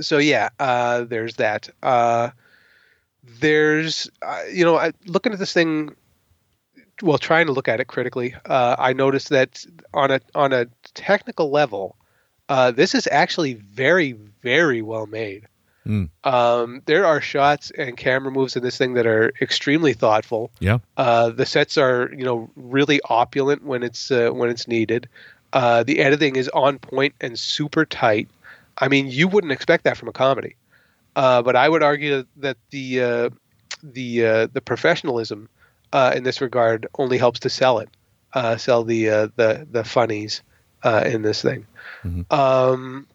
so yeah, uh, there's that. There's, uh, you know, I, looking at this thing, well, trying to look at it critically, uh, I noticed that on a on a technical level, uh, this is actually very very well made. Mm. Um, there are shots and camera moves in this thing that are extremely thoughtful. Yeah. Uh, the sets are you know really opulent when it's uh, when it's needed. Uh, the editing is on point and super tight. I mean, you wouldn't expect that from a comedy, uh, but I would argue that the uh, the uh, the professionalism uh, in this regard only helps to sell it, uh, sell the uh, the the funnies uh, in this thing. Um,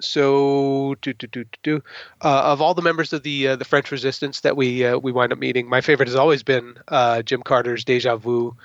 so do do do do do. Uh, of all the members of the uh, the French Resistance that we uh, we wind up meeting, my favorite has always been uh, Jim Carter's Deja Vu.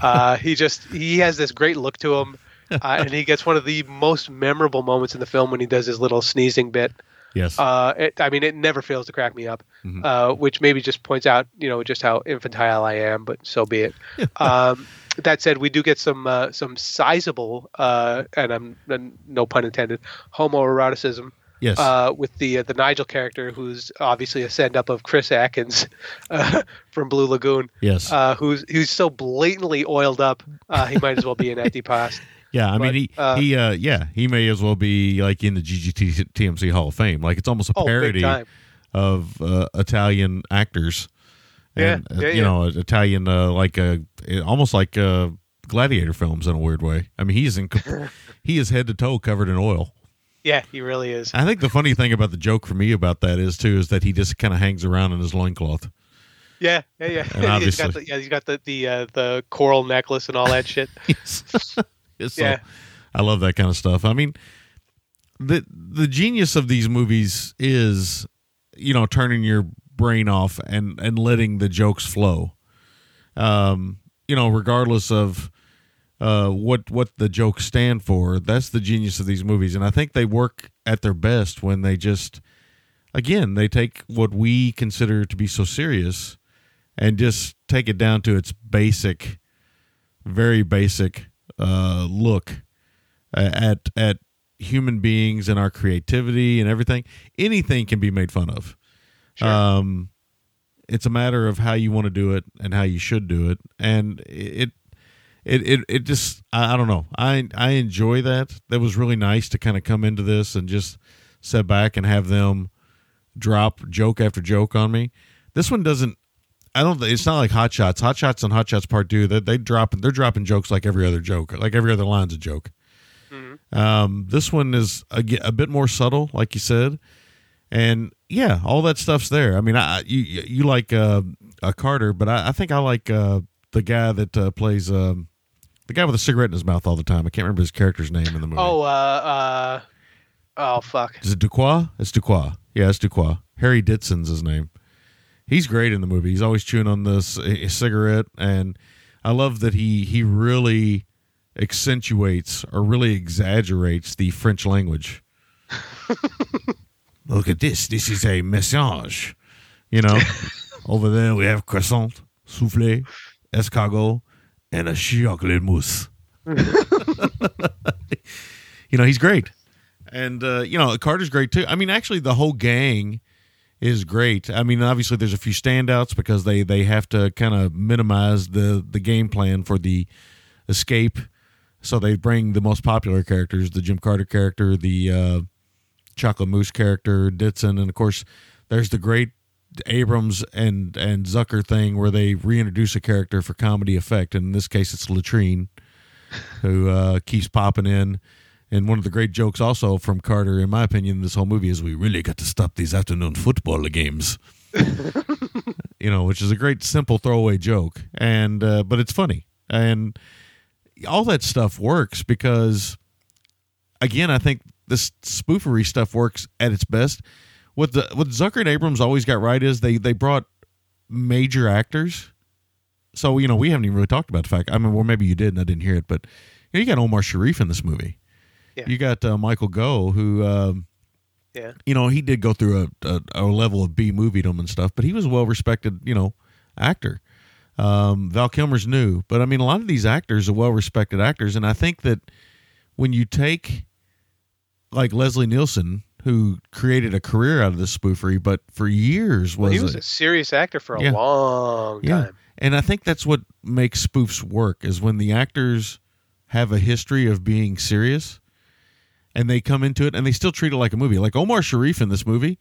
Uh, he just he has this great look to him, uh, and he gets one of the most memorable moments in the film when he does his little sneezing bit. Yes. Uh, it, I mean, it never fails to crack me up, uh, which maybe just points out, you know, just how infantile I am. But so be it. um, that said, we do get some uh, some sizable, uh, and I'm and no pun intended, homoeroticism. yes. Uh, with the uh, the Nigel character, who's obviously a send up of Chris Atkins uh, from Blue Lagoon, yes. uh, who's who's so blatantly oiled up, uh, he might as well be an antipas. Yeah. I but, mean, he uh, he uh, yeah, he may as well be like in the GGT TMC Hall of Fame. Like it's almost a Oh, parody of uh, Italian actors. And, Yeah, uh, yeah, you yeah. know, Italian uh, like uh, almost like uh, gladiator films in a weird way. I mean, he's in he is head to toe covered in oil. Yeah, he really is. I think the funny thing about the joke for me about that is too is that he just kind of hangs around in his loincloth. Yeah, yeah, yeah. And he's obviously- got the, yeah, he's got the the uh, the coral necklace and all that shit. So- Yeah. I love that kind of stuff. I mean, the the genius of these movies is, you know, turning your brain off and and letting the jokes flow. Um, you know, regardless of uh what what the jokes stand for, that's the genius of these movies, and I think they work at their best when they just, again, they take what we consider to be so serious, and just take it down to its basic, very basic uh, look at at human beings and our creativity and everything. Anything can be made fun of. Um, it's a matter of how you want to do it and how you should do it, and it. It, it it just I, I don't know I I enjoy that that was really nice to kind of come into this and just sit back and have them drop joke after joke on me. This one doesn't. I don't. It's not like Hot Shots. Hot Shots and Hot Shots Part Two. They they drop. They're dropping jokes like every other joke. Like every other line's a joke. Um, this one is a, a bit more subtle, like you said, and yeah, all that stuff's there. I mean, I you you like uh, a Carter, but I, I think I like uh, the guy that uh, plays um, the guy with a cigarette in his mouth all the time. I can't remember his character's name in the movie. Oh, uh, uh, oh fuck. Is it Duquois? It's Duquois. Yeah, it's Duquois. Harry Ditson's his name. He's great in the movie. He's always chewing on this a cigarette, and I love that he he really accentuates or really exaggerates the French language. Look at this. This is a message. You know, over there we have croissant, souffle, escargot, and a chocolate mousse. you know, he's great. And uh, you know, Carter's great too. I mean, actually, the whole gang is great. I mean, obviously, there's a few standouts because they they have to kind of minimize the the game plan for the escape. So they bring the most popular characters: the Jim Carter character, the uh, Chocolate Mousse character, Ditson, and of course, there's the great Abrams and and Zucker thing where they reintroduce a character for comedy effect. And in this case, it's Latrine. who uh, keeps popping in. And one of the great jokes also from Carter, in my opinion, in this whole movie is we really got to stop these afternoon football games. you know, which is a great simple throwaway joke, and uh, but it's funny, and all that stuff works because, again, I think this spoofery stuff works at its best. What the what Zucker and Abrams always got right is they they brought major actors. So you know we haven't even really talked about the fact. I mean, well maybe you did and I didn't hear it, but you, know, you got Omar Sharif in this movie. Yeah. You got uh, Michael Gough, who um, Yeah. you know he did go through a, a, a level of B moviedom and stuff, but he was a well respected you know actor. Um, Val Kilmer's new, but I mean a lot of these actors are well respected actors, and I think that when you take like Leslie Nielsen, who created a career out of this spoofery, but for years was, Well, he was a- a serious actor for a Yeah. long yeah. time. And I think that's what makes spoofs work is when the actors have a history of being serious and they come into it and they still treat it like a movie. Like Omar Sharif in this movie,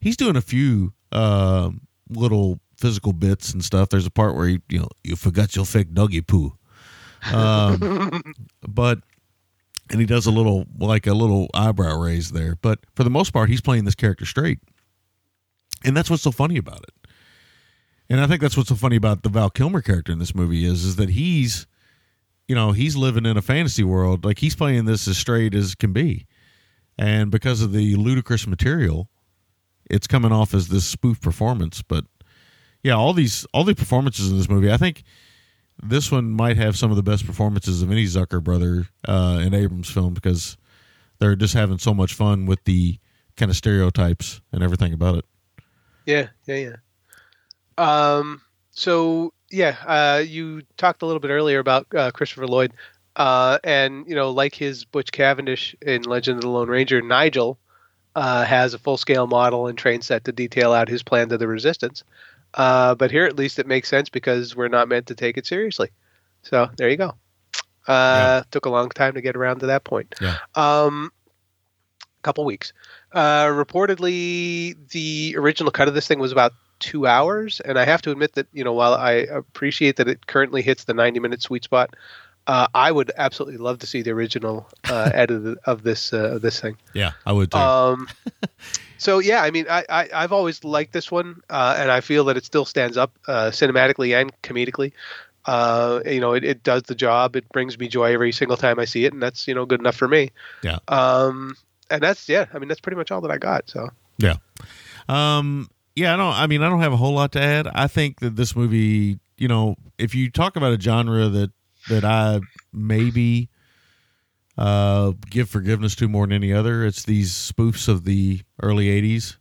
he's doing a few uh, little physical bits and stuff. There's a part where he, you know, you forgot your fake doggy poo. Um, but and he does a little like a little eyebrow raise there. But for the most part, he's playing this character straight. And that's what's so funny about it. And I think that's what's so funny about the Val Kilmer character in this movie is is that he's you know, he's living in a fantasy world. Like he's playing this as straight as can be. And because of the ludicrous material, it's coming off as this spoof performance. But yeah, all these all the performances in this movie, I think this one might have some of the best performances of any Zucker brother uh, in Abrams film because they're just having so much fun with the kind of stereotypes and everything about it. Yeah, yeah, yeah. Um. So yeah, uh, you talked a little bit earlier about uh, Christopher Lloyd, uh, and you know, like his Butch Cavendish in Legend of the Lone Ranger, Nigel uh, has a full-scale model and train set to detail out his plan to the Resistance. Uh, but here, at least, it makes sense because we're not meant to take it seriously. So there you go. Uh, Took a long time to get around to that point. Yeah. Um, couple weeks. Uh, reportedly, the original cut of this thing was about two hours, and I have to admit that you know while I appreciate that it currently hits the ninety-minute sweet spot, uh, I would absolutely love to see the original uh, edit of this uh, of this thing. Yeah, I would too. Um, so yeah, I mean, I, I I've always liked this one, uh, and I feel that it still stands up uh, cinematically and comedically. Uh, you know, it, it does the job. It brings me joy every single time I see it, and that's you know good enough for me. yeah. Um, and that's yeah, I mean that's pretty much all that I got. So Yeah. Um yeah, I don't I mean I don't have a whole lot to add. I think that this movie, you know, if you talk about a genre that that I maybe uh give forgiveness to more than any other, it's these spoofs of the early 80s,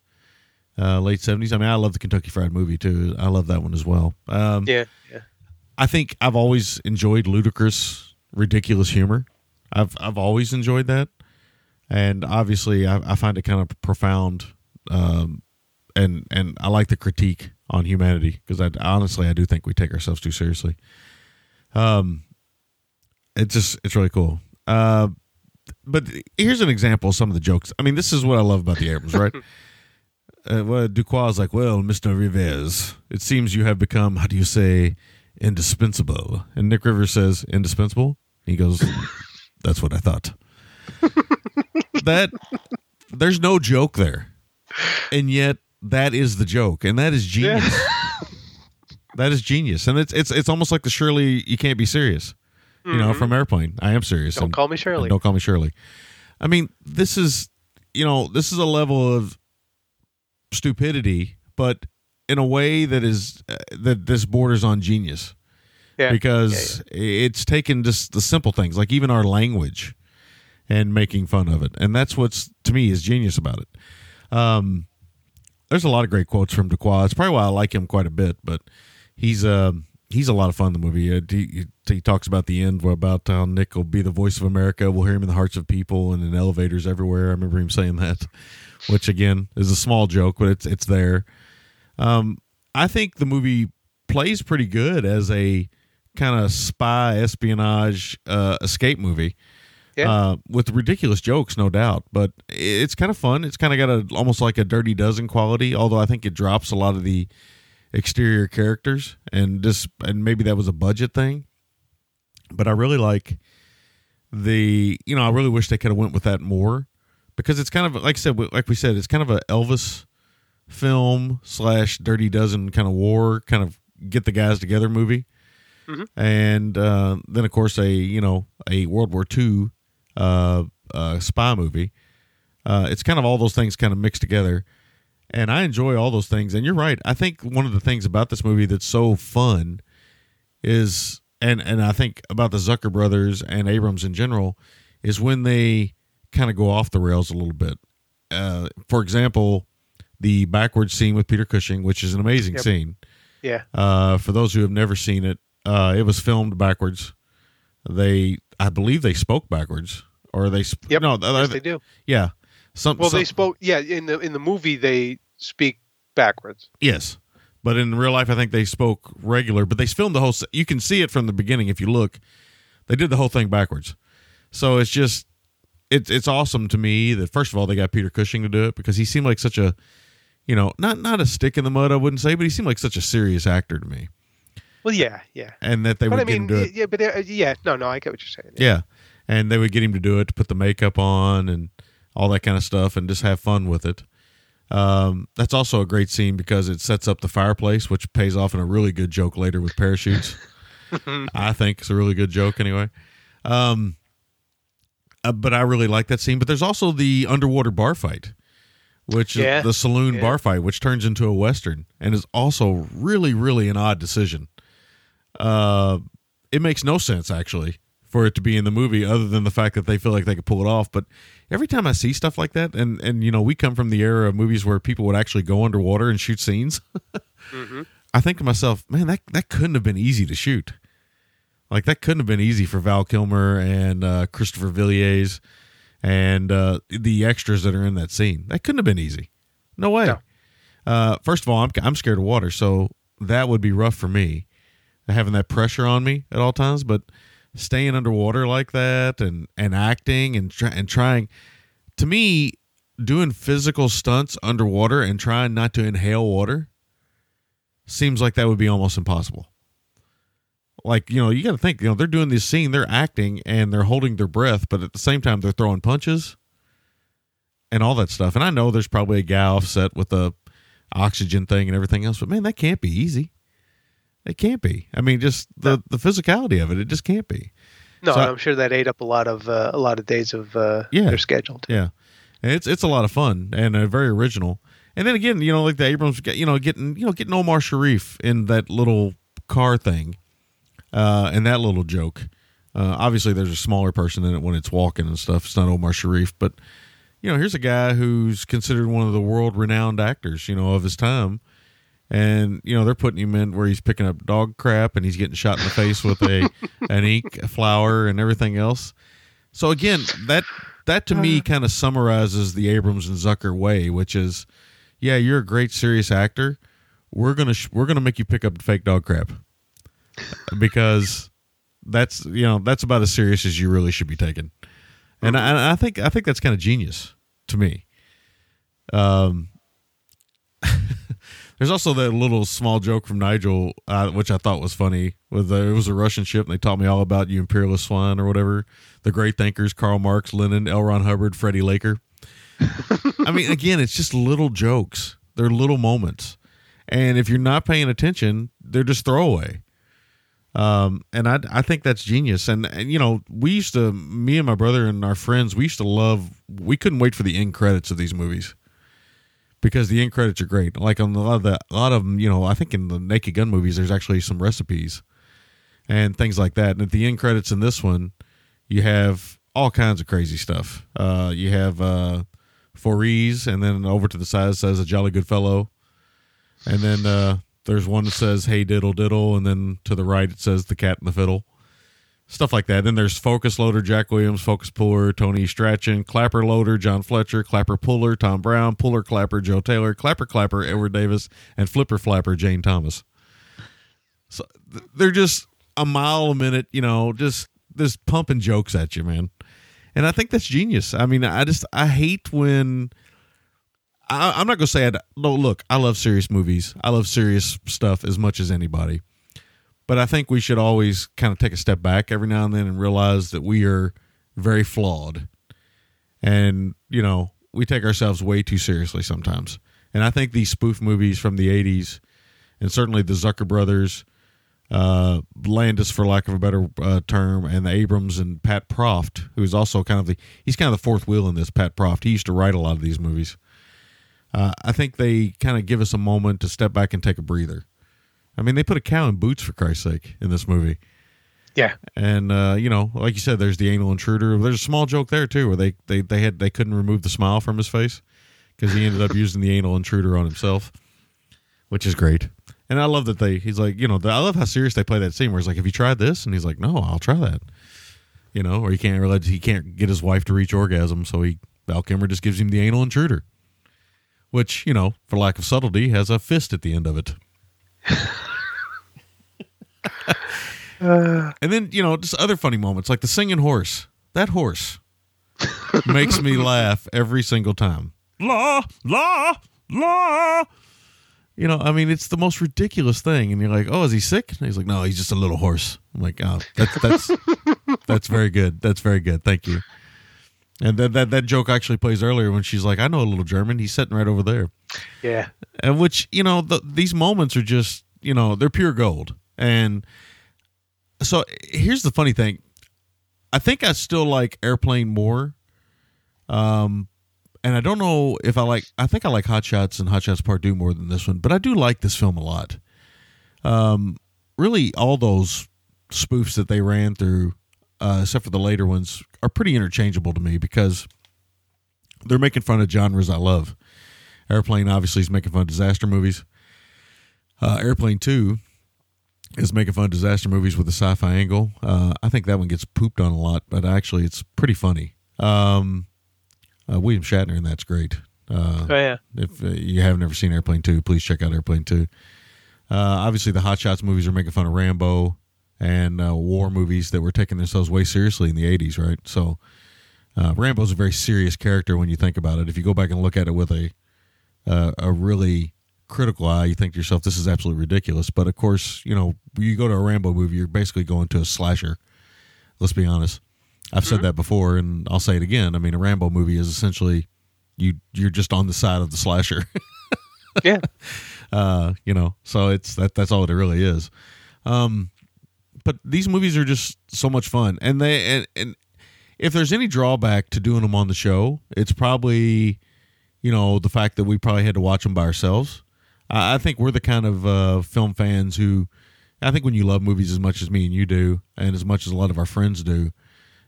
uh late 70s. I mean, I love the Kentucky Fried Movie too. I love that one as well. Um yeah, yeah, I think I've always enjoyed ludicrous, ridiculous humor. I've I've always enjoyed that, and obviously I, I find it kind of profound, um, and and I like the critique on humanity because I honestly I do think we take ourselves too seriously. Um, it's just it's really cool. Uh, but here's an example of some of the jokes. I mean, this is what I love about the Abrams, right? uh, well, Duquois is like, well, Mister Rivers, it seems you have become, how do you say, indispensable. And Nick Rivers says, indispensable. He goes, that's what I thought. that there's no joke there, and yet that is the joke, and that is genius. that is genius, and it's it's it's almost like the Shirley. You can't be serious. You know, from Airplane. I am serious. Don't and- call me Shirley. Don't call me Shirley. I mean, this is you know this is a level of stupidity, but in a way that is uh, that this borders on genius yeah, because it's taken just the simple things like even our language and making fun of it and that's what's to me is genius about it um there's a lot of great quotes from Duquois. It's probably why I like him quite a bit, but he's uh, he's a lot of fun in the movie. He, he talks about the end about how Nick will be the voice of America. We'll hear him in the hearts of people and in elevators everywhere. I remember him saying that, which again is a small joke, but it's it's there. Um, I think the movie plays pretty good as a kind of spy espionage uh, escape movie. Yeah. Uh, with ridiculous jokes, no doubt, but it's kind of fun. It's kind of got a almost like a Dirty Dozen quality, although I think it drops a lot of the exterior characters and just and maybe that was a budget thing. But I really like the you know I really wish they could have went with that more because it's kind of like I said like we said it's kind of a Elvis film slash Dirty Dozen kind of war kind of get the guys together movie, and uh, then of course a you know a World War II uh, uh, spy movie. Uh, it's kind of all those things kind of mixed together, and I enjoy all those things. And you're right. I think one of the things about this movie that's so fun is, and and I think about the Zucker brothers and Abrams in general, is when they kind of go off the rails a little bit. Uh, for example, the backwards scene with Peter Cushing, which is an amazing Yep. scene. Yeah. Uh, for those who have never seen it, uh, it was filmed backwards. They, I believe, they spoke backwards, or they. Sp- Yep. No, yes, they, do. yeah. Some, Well, they spoke. Yeah, in the in the movie they speak backwards. Yes, but in real life, I think they spoke regular. But they filmed the whole. You can see it from the beginning if you look. They did the whole thing backwards, so it's just it's it's awesome to me that first of all they got Peter Cushing to do it because he seemed like such a, you know, not not a stick in the mud I wouldn't say, but he seemed like such a serious actor to me, Well, yeah, yeah. and that they But would I get him mean, to do it. yeah, but uh, yeah, no, no, I get what you're saying. Yeah. And they would get him to do it, to put the makeup on and all that kind of stuff and just have fun with it. Um, that's also a great scene because it sets up the fireplace, which pays off in a really good joke later with parachutes. I think it's a really good joke anyway. Um, uh, but I really like that scene. But there's also the underwater bar fight, which Yeah. is the saloon Yeah. bar fight, which turns into a western and is also really, really an odd decision. Uh, it makes no sense actually for it to be in the movie, other than the fact that they feel like they could pull it off. But every time I see stuff like that, and and you know, we come from the era of movies where people would actually go underwater and shoot scenes. I think to myself, man, that that couldn't have been easy to shoot. Like that couldn't have been easy for Val Kilmer and uh, Christopher Villiers and uh, the extras that are in that scene. That couldn't have been easy. No way. No. Uh, first of all, I'm I'm scared of water, so that would be rough for me, having that pressure on me at all times. But staying underwater like that and and acting and try, and trying, to me, doing physical stunts underwater and trying not to inhale water seems like that would be almost impossible. Like, you know, you got to think, you know, they're doing this scene, they're acting and they're holding their breath, but at the same time, they're throwing punches and all that stuff. And I know there's probably a guy offset with the oxygen thing and everything else, but man, that can't be easy. It can't be. I mean, just the, the physicality of it, it just can't be. No, So- I'm sure that ate up a lot of uh, a lot of days of uh, Yeah. their schedule. Too. Yeah, and it's it's a lot of fun and uh, very original. And then again, you know, like the Abrams, you know, getting you know getting Omar Sharif in that little car thing, uh, and that little joke. Uh, obviously, there's a smaller person in it when it's walking and stuff. It's not Omar Sharif, but you know, here's a guy who's considered one of the world renowned actors, you know, of his time. And you know they're putting him in where he's picking up dog crap and he's getting shot in the face with a an ink flower and everything else. So again, that that to me kind of summarizes the Abrams and Zucker way, which is, yeah, you're a great serious actor. We're gonna sh- we're gonna make you pick up fake dog crap because that's you know that's about as serious as you really should be taken, and I, and I think I think that's kind of genius to me. Um, there's also that little small joke from Nigel, uh, which I thought was funny. With uh, it was a Russian ship, and they taught me all about you imperialist swine or whatever. The great thinkers: Karl Marx, Lenin, L. Ron Hubbard, Freddie Laker. I mean, again, it's just little jokes. They're little moments, and if you're not paying attention, they're just throwaway. Um, and I I think that's genius. And, and you know, we used to, me and my brother and our friends, we used to love. We couldn't wait for the end credits of these movies because the end credits are great. Like on a lot of the, a lot of them, you know, I think in the Naked Gun movies, there's actually some recipes and things like that. And at the end credits in this one, you have all kinds of crazy stuff. Uh, you have uh, Fories, and then over to the side says a jolly good fellow, and then uh, there's one that says hey diddle diddle, and then to the right it says the cat and the fiddle. Stuff like that. Then there's Focus Loader, Jack Williams, Focus Puller, Tony Strachan, Clapper Loader, John Fletcher, Clapper Puller, Tom Brown, Puller Clapper, Joe Taylor, Clapper Clapper, Edward Davis, and Flipper Flapper, Jane Thomas. So they're just a mile a minute, you know, just just pumping jokes at you, man. And I think that's genius. I mean, I just I hate when I, I'm not gonna say I no. Look, I love serious movies. I love serious stuff as much as anybody. But I think we should always kind of take a step back every now and then and realize that we are very flawed. And, you know, we take ourselves way too seriously sometimes. And I think these spoof movies from the 80s, and certainly the Zucker brothers, uh, Landis, for lack of a better uh, term, and the Abrams and Pat Proft, who's also kind of the he's kind of the fourth wheel in this. Pat Proft, he used to write a lot of these movies. Uh, I think they kind of give us a moment to step back and take a breather. I mean, they put a cow in boots for Christ's sake in this movie, Yeah. and uh, you know, like you said, there's the anal intruder. There's a small joke there too, where they they they had they couldn't remove the smile from his face because he ended up using the anal intruder on himself, which is great. And I love that they. He's like, you know, I love how serious they play that scene where he's like, "Have you tried this?" And he's like, "No, I'll try that." You know, or he can't realize he can't get his wife to reach orgasm, so he Val Kilmer just gives him the anal intruder, which you know, for lack of subtlety, has a fist at the end of it. And then you know, just other funny moments like the singing horse. That horse makes me laugh every single time. La la la. You know, I mean, it's the most ridiculous thing, and you're like, "Oh, is he sick?" And he's like, "No, he's just a little horse." I'm like, "Oh, that's that's that's very good. That's very good. Thank you." And that that that joke actually plays earlier when she's like, "I know a little German. He's sitting right over there." Yeah. and which you know the, these moments are just you know they're pure gold. And so here's the funny thing. I think i still like airplane more um and i don't know if i like i think i like hot shots and hot shots part two more than this one but i do like this film a lot. Um really all those spoofs that they ran through uh except for the later ones are pretty interchangeable to me because they're making fun of genres i love Airplane obviously is making fun of disaster movies. Uh, Airplane Two is making fun of disaster movies with a sci-fi angle. Uh, I think that one gets pooped on a lot, but actually it's pretty funny. Um, uh, William Shatner and that's great. Uh, Oh yeah. if uh, you have never seen Airplane Two, please check out Airplane Two. Uh, obviously, the Hot Shots movies are making fun of Rambo and uh, war movies that were taking themselves way seriously in the '80s, right? So, uh, Rambo's a very serious character when you think about it. If you go back and look at it with a uh, a really critical eye, you think to yourself, "This is absolutely ridiculous." But of course, you know, you go to a Rambo movie, you're basically going to a slasher. Let's be honest. I've said that before, and I'll say it again. I mean, a Rambo movie is essentially you you're just on the side of the slasher. Yeah. uh, you know, so it's that that's all it really is. Um, but these movies are just so much fun, and they and, and if there's any drawback to doing them on the show, it's probably you know the fact that we probably had to watch them by ourselves. I, I think we're the kind of uh, film fans who, I think when you love movies as much as me and you do, and as much as a lot of our friends do,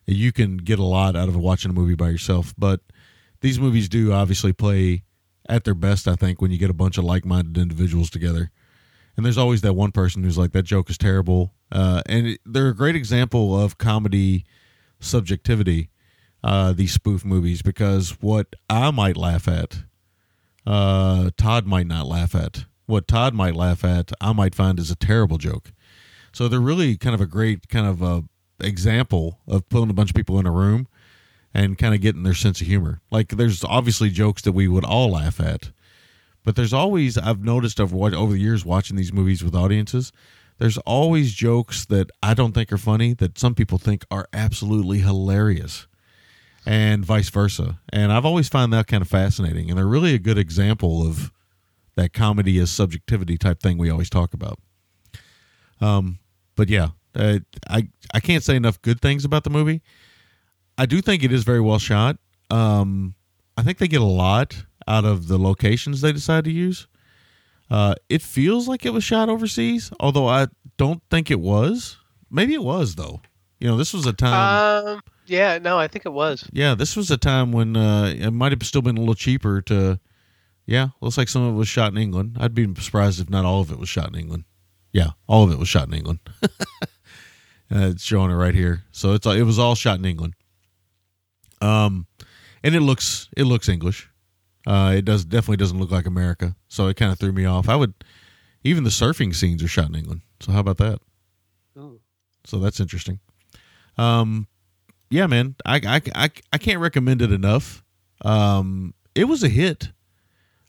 you can get a lot out of watching a movie by yourself. But these movies do obviously play at their best, I think, when you get a bunch of like minded individuals together. And there's always that one person who's like, that joke is terrible. Uh, and it, they're a great example of comedy subjectivity, uh, these spoof movies, because what I might laugh at, uh, Todd might not laugh at. What Todd might laugh at, I might find is a terrible joke. So they're really kind of a great kind of a example of putting a bunch of people in a room and kind of getting their sense of humor. Like there's obviously jokes that we would all laugh at, but there's always I've noticed over over the years watching these movies with audiences, there's always jokes that I don't think are funny that some people think are absolutely hilarious. And vice versa. And I've always found that kind of fascinating. And they're really a good example of that comedy is subjectivity type thing we always talk about. Um, but yeah, uh, I I can't say enough good things about the movie. I do think it is very well shot. Um, I think they get a lot out of the locations they decide to use. Uh, it feels like it was shot overseas, although I don't think it was. Maybe it was though. You know, this was a time. Um. Yeah. No, I think it was. yeah, this was a time when uh, it might have still been a little cheaper to. Yeah, looks like some of it was shot in England. I'd be surprised if not all of it was shot in England. Yeah, all of it was shot in England. uh, it's showing it right here. So it's it was all shot in England. Um, and it looks it looks English. Uh, it does definitely doesn't look like America. So it kind of threw me off. I would even the surfing scenes are shot in England. So how about that? Ooh. So that's interesting. Um, yeah, man, I, I, I, I can't recommend it enough. Um, it was a hit.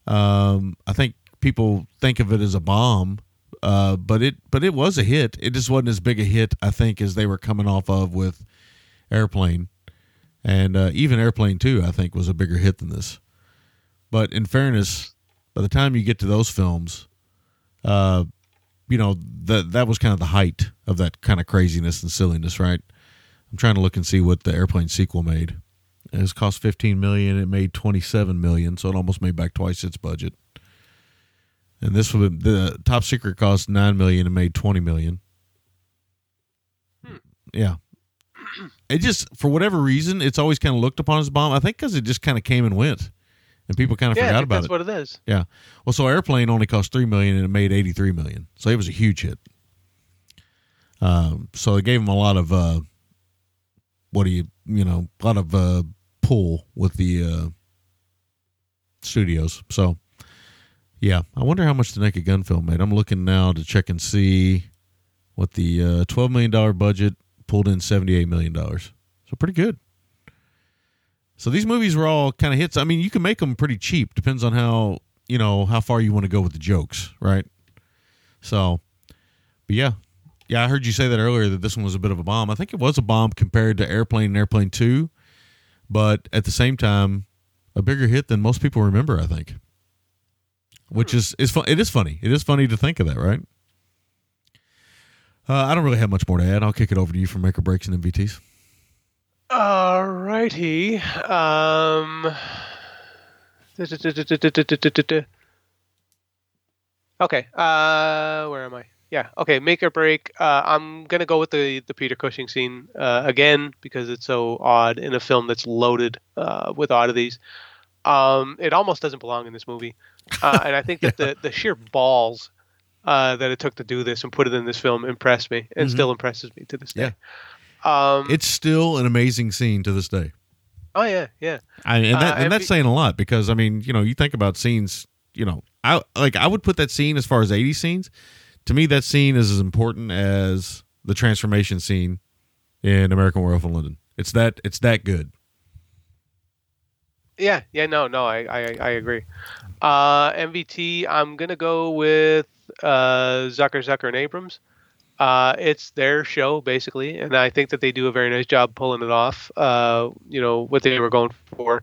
Um, I think people think of it as a bomb, uh, but it but it was a hit. It just wasn't as big a hit, I think, as they were coming off of with Airplane. and uh, even Airplane Two, I think, was a bigger hit than this. But in fairness, by the time you get to those films, uh, you know that that was kind of the height of that kind of craziness and silliness, right? I'm trying to look and see what the Airplane sequel made. It was cost 15 million. It made 27 million, so it almost made back twice its budget. And this would the top secret cost nine million and made 20 million. Yeah, it just for whatever reason it's always kind of looked upon as a bomb. I think because it just kind of came and went, and people kind of yeah, forgot about that's it. That's what it is. Yeah. Well, so Airplane only cost three million and it made eighty three million, so it was a huge hit. Um, so it gave them a lot of uh, what do you you know a lot of uh, pull with the uh, studios. So yeah, I wonder how much the Naked Gun film made. I'm looking now to check and see what the uh, twelve million dollar budget pulled in seventy eight million dollars. So pretty good. So these movies were all kind of hits. I mean, you can make them pretty cheap. Depends on how you know how far you want to go with the jokes, right? So, but yeah, yeah. I heard you say that earlier that this one was a bit of a bomb. I think it was a bomb compared to Airplane and Airplane Two, but at the same time, a bigger hit than most people remember. I think, which is is fun. It is funny. It is funny to think of that, right? Uh, I don't really have much more to add. I'll kick it over to you for make or breaks and MVTs. Alrighty. Um. Okay. Uh, where am I? Yeah. Okay. Make or break. Uh, I'm gonna go with the the Peter Cushing scene uh, again because it's so odd in a film that's loaded uh, with oddities. Um, it almost doesn't belong in this movie, uh, and I think that the the sheer balls uh, that it took to do this and put it in this film impressed me, and still impresses me to this day. Um, It's still an amazing scene to this day. oh yeah, yeah. I, and that, Uh, and that's MV saying a lot because I mean, you know, you think about scenes, you know, I like I would put that scene as far as 80 scenes. To me, that scene is as important as the transformation scene in American Werewolf in London. It's that it's that good. Yeah, yeah, no, no, I, I, I agree. Uh, MVT, I'm gonna go with uh, Zucker, Zucker, and Abrams. Uh, it's their show basically, and I think that they do a very nice job pulling it off. Uh, you know what they were going for,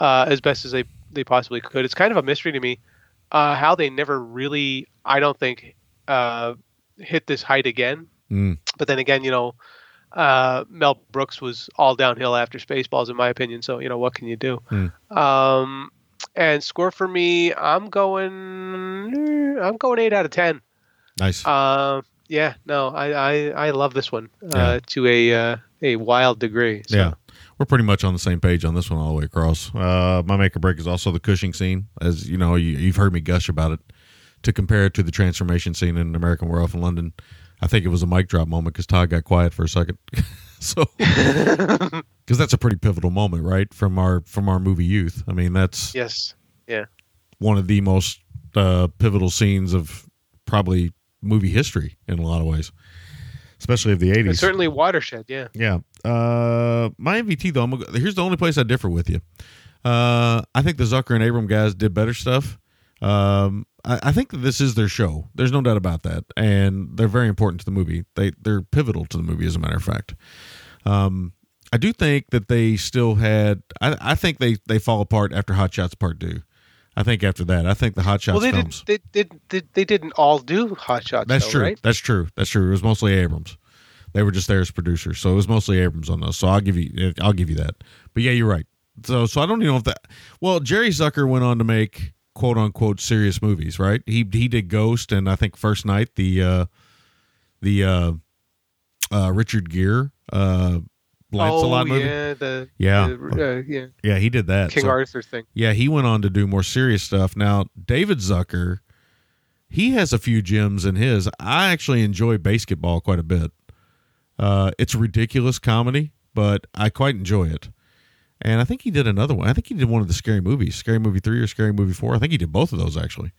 uh, as best as they they possibly could. It's kind of a mystery to me uh, how they never really, I don't think, uh, hit this height again. Mm. But then again, you know, uh, Mel Brooks was all downhill after Spaceballs, in my opinion. So you know, what can you do? Um, and score for me, I'm going, I'm going eight out of ten. Nice. Uh, yeah, no, I, I, I love this one uh, Yeah. to a uh, a wild degree. So. yeah. We're pretty much on the same page on this one all the way across. Uh, my make or break is also the Cushing scene, as you know, you, you've heard me gush about it. To compare it to the transformation scene in American Werewolf in London, I think it was a mic drop moment because Todd got quiet for a second. so, because that's a pretty pivotal moment, right, from our from our movie youth. I mean, that's Yes. Yeah. one of the most uh, pivotal scenes of probably movie history in a lot of ways, especially of the It's eighties. certainly watershed. Yeah. Yeah. Uh, my MVT though, I'm here's the only place I differ with you. Uh, I think the Zucker and Abram guys did better stuff. Um, I, I think that this is their show. There's no doubt about that, and they're very important to the movie. They they're pivotal to the movie, as a matter of fact. Um, I do think that they still had. I, I think they they fall apart after Hot Shots Part Two. I think after that, I think the Hot Shots well, they films. did, they did. They, they didn't all do Hot Shots. That's though, true. Right? That's true. That's true. It was mostly Abrams. They were just there as producers, so it was mostly Abrams on those. So I'll give you, I'll give you that. But yeah, you're right. So, so I don't even know if that. Well, Jerry Zucker went on to make quote unquote serious movies, right? He he did Ghost and I think First Knight, the uh, the uh, uh, Richard Gere uh, Lancelot oh movie. yeah, the Yeah. the, uh, yeah Yeah, he did that. King So- Arthur thing. yeah, he went on to do more serious stuff. Now, David Zucker, he has a few gems in his. I actually enjoy BASEketball quite a bit. Uh, it's ridiculous comedy, but I quite enjoy it. And I think he did another one. I think he did one of the scary movies, Scary Movie Three or Scary Movie Four. I think he did both of those actually,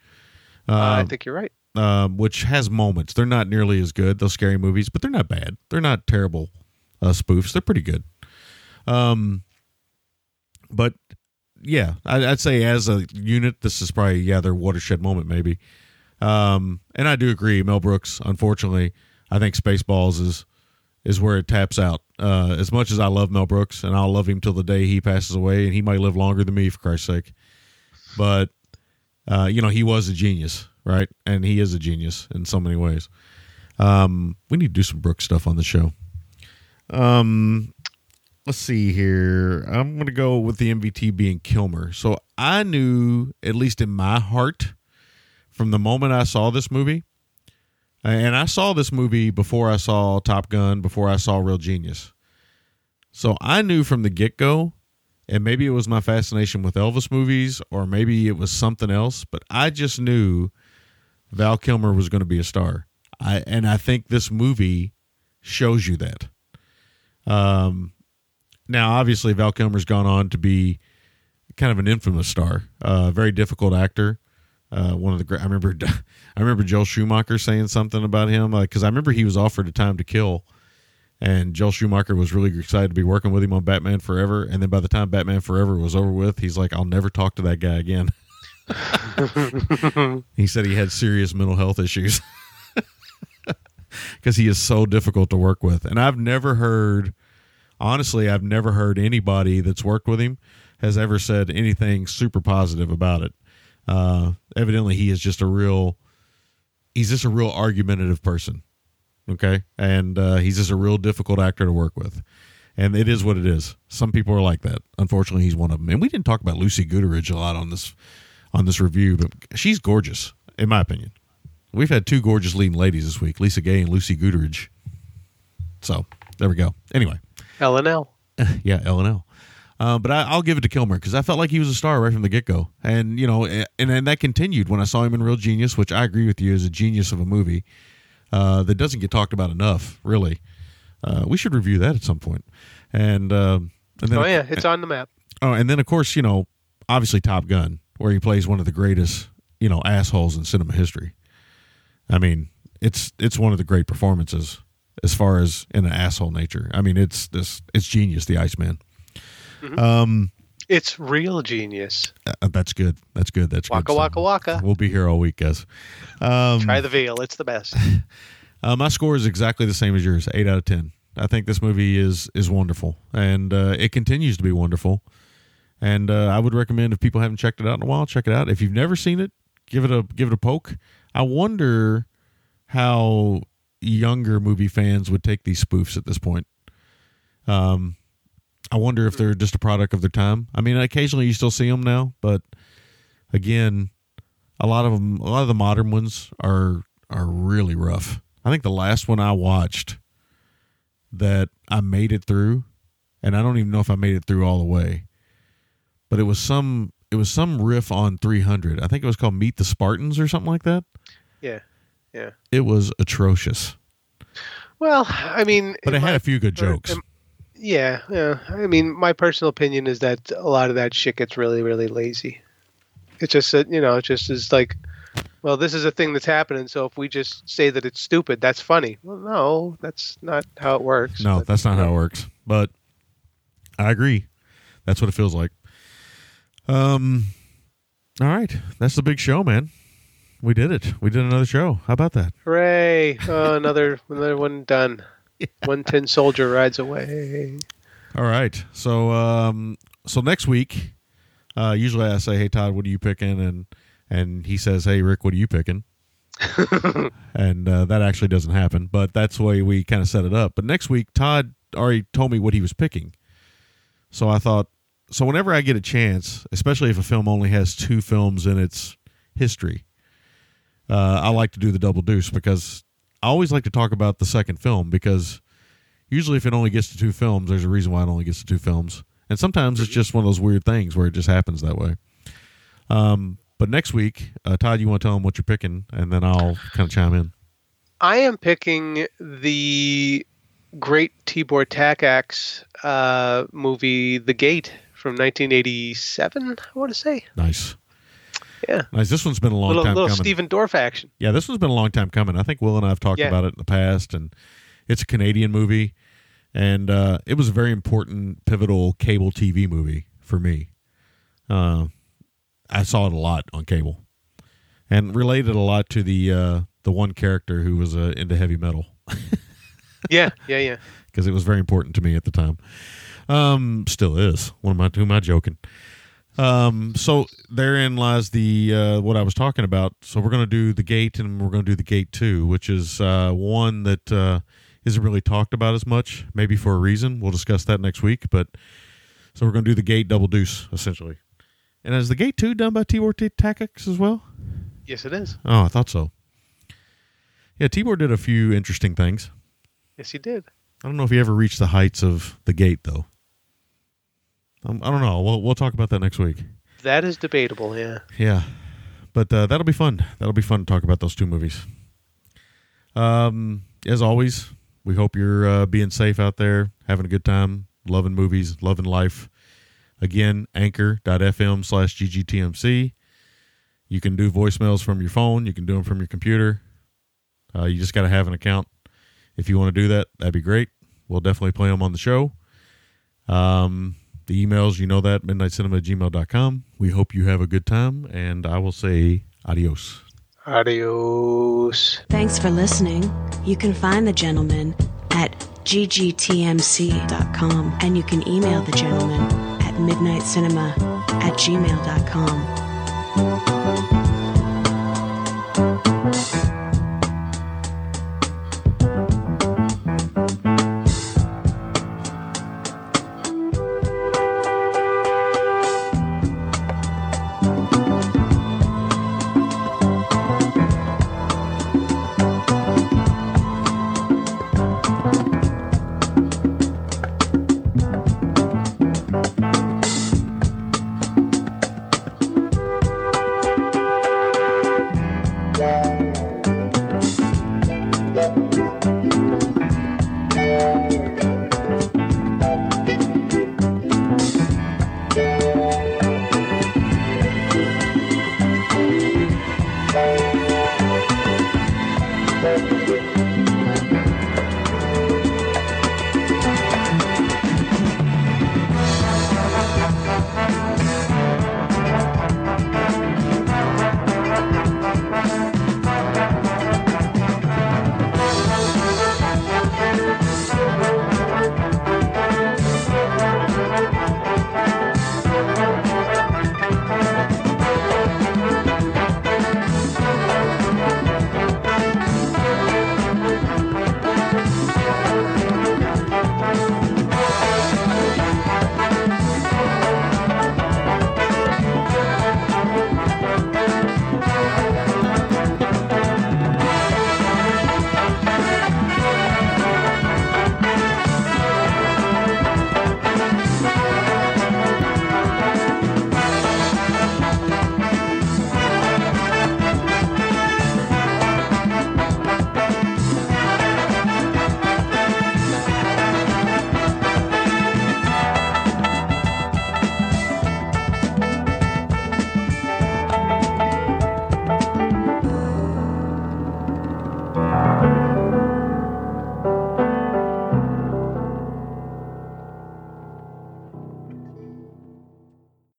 Uh, I Um, think you're right. um, which has moments. They're not nearly as good those scary movies, but they're not bad. They're not terrible uh, spoofs. They're pretty good. Um, but yeah, I, I'd say as a unit, this is probably yeah their watershed moment maybe. Um, and I do agree, Mel Brooks. Unfortunately, I think Spaceballs is is where it taps out. Uh, as much as I love Mel Brooks, and I'll love him till the day he passes away, and he might live longer than me, for Christ's sake. But uh, you know, he was a genius, right? And he is a genius in so many ways. Um, we need to do some Brooks stuff on the show. Um, let's see here. I'm going to go with the MVT being Kilmer. So I knew, at least in my heart, from the moment I saw this movie, and I saw this movie before I saw Top Gun, before I saw Real Genius. So I knew from the get go, and maybe it was my fascination with Elvis movies, or maybe it was something else, but I just knew Val Kilmer was going to be a star. I and I think this movie shows you that. Um, now obviously Val Kilmer's gone on to be kind of an infamous star, uh, very difficult actor. Uh, one of the great. I remember, I remember Joel Schumacher saying something about him because I remember he was offered a time to kill, and Joel Schumacher was really excited to be working with him on Batman Forever. And then by the time Batman Forever was over with, he's like, "I'll never talk to that guy again." he said he had serious mental health issues because he is so difficult to work with. And I've never heard, honestly, I've never heard anybody that's worked with him has ever said anything super positive about it. Uh, evidently, he is just a real, he's just a real argumentative person. Okay. And uh, he's just a real difficult actor to work with. And it is what it is. Some people are like that. Unfortunately, he's one of them. And we didn't talk about Lucy Gutteridge a lot on this on this review, but she's gorgeous, in my opinion. We've had two gorgeous leading ladies this week, Lisa Gaye and Lucy Gutteridge. So there we go. Anyway, L and L. yeah, L and L. Uh, but I, I'll give it to Kilmer because I felt like he was a star right from the get go, and you know, and and that continued when I saw him in Real Genius, which I agree with you is a genius of a movie uh, that doesn't get talked about enough. Really, uh, we should review that at some point. And um, and then Oh yeah, it's on the map. Oh, and then of course, you know, obviously Top Gun, where he plays one of the greatest, you know, assholes in cinema history. I mean, it's it's one of the great performances as far as in an asshole nature. I mean, it's this it's genius, the Iceman. Um, It's real genius. uh, that's good. That's good. That's Waka good. waka So waka. We'll be here all week, guys. Um, Try the veal. It's the best. Uh, my score is exactly the same as yours, eight out of ten. I think this movie is is wonderful, and uh, it continues to be wonderful. And uh, I would recommend if people haven't checked it out in a while, check it out. If you've never seen it, give it a give it a poke. I wonder how younger movie fans would take these spoofs at this point. Um, I wonder if they're just a product of their time. I mean, occasionally you still see them now, but again, a lot of them, a lot of the modern ones are are really rough. I think the last one I watched that I made it through, and I don't even know if I made it through all the way, but it was some it was some riff on 300. I think it was called Meet the Spartans or something like that. Yeah, yeah. It was atrocious, Well, I mean, but it had my- a few good jokes. Yeah, yeah. I mean, my personal opinion is that a lot of that shit gets really, really lazy. It's just that you know, it just is like, well, this is a thing that's happening. So if we just say that it's stupid, that's funny. Well, no, that's not how it works. No, But, that's not how it works. But I agree. That's what it feels like. Um all right. That's the big show, man. We did it. We did another show. How about that? Hooray! Oh, another another one done. One tin soldier rides away. All right. So um so next week, uh usually I say, Hey Todd, what are you picking? And and he says, Hey Rick, what are you picking? and uh, that actually doesn't happen, but that's the way we kind of set it up. But next week, Todd already told me what he was picking. So I thought, so whenever I get a chance, especially if a film only has two films in its history, uh, I like to do the double deuce because I always like to talk about the second film because usually if it only gets to two films, there's a reason why it only gets to two films. And sometimes it's just one of those weird things where it just happens that way. Um, but next week, uh, Todd, you want to tell them what you're picking, and then I'll kind of chime in. I am picking the great Tibor Takacs uh, movie, The Gate, from 1987. I want to say, Nice. Yeah, Nice. This one's been a long little time little coming. Stephen Dorff action. Yeah, this one's been a long time coming. I think Will and I have talked Yeah. about it in the past, and it's a Canadian movie, and uh, it was a very important, pivotal cable TV movie for me. Uh, I saw it a lot on cable, and related a lot to the uh, the one character who was uh, into heavy metal. Yeah, yeah, yeah. because it was very important to me at the time. Um, still is. What am I? Who am I joking? Um, so therein lies the uh, what I was talking about. So we're going to do the gate, and we're going to do the gate two, which is uh, one that uh, isn't really talked about as much. Maybe for a reason. We'll discuss that next week. But so we're going to do the gate double deuce essentially. And is the gate two done by Tibor Takacs as well? Yes, it is. Oh, I thought so. Yeah, Tibor did a few interesting things. Yes, he did. I don't know if he ever reached the heights of the gate, though. Um, I don't know. We'll we'll talk about that next week. That is debatable. Yeah. Yeah, but uh, that'll be fun. That'll be fun to talk about those two movies. Um, as always, we hope you're uh, being safe out there, having a good time, loving movies, loving life. Again, anchor.fm slash ggtmc. You can do voicemails from your phone. You can do them from your computer. Uh, you just got to have an account. If you want to do that, that'd be great. We'll definitely play them on the show. Um, the emails, you know that, midnitecinema at gmail.com. We hope you have a good time, and I will say adios. Adios. Thanks for listening. You can find the gentleman at ggtmc.com and you can email the gentleman at midnitecinema at gmail.com.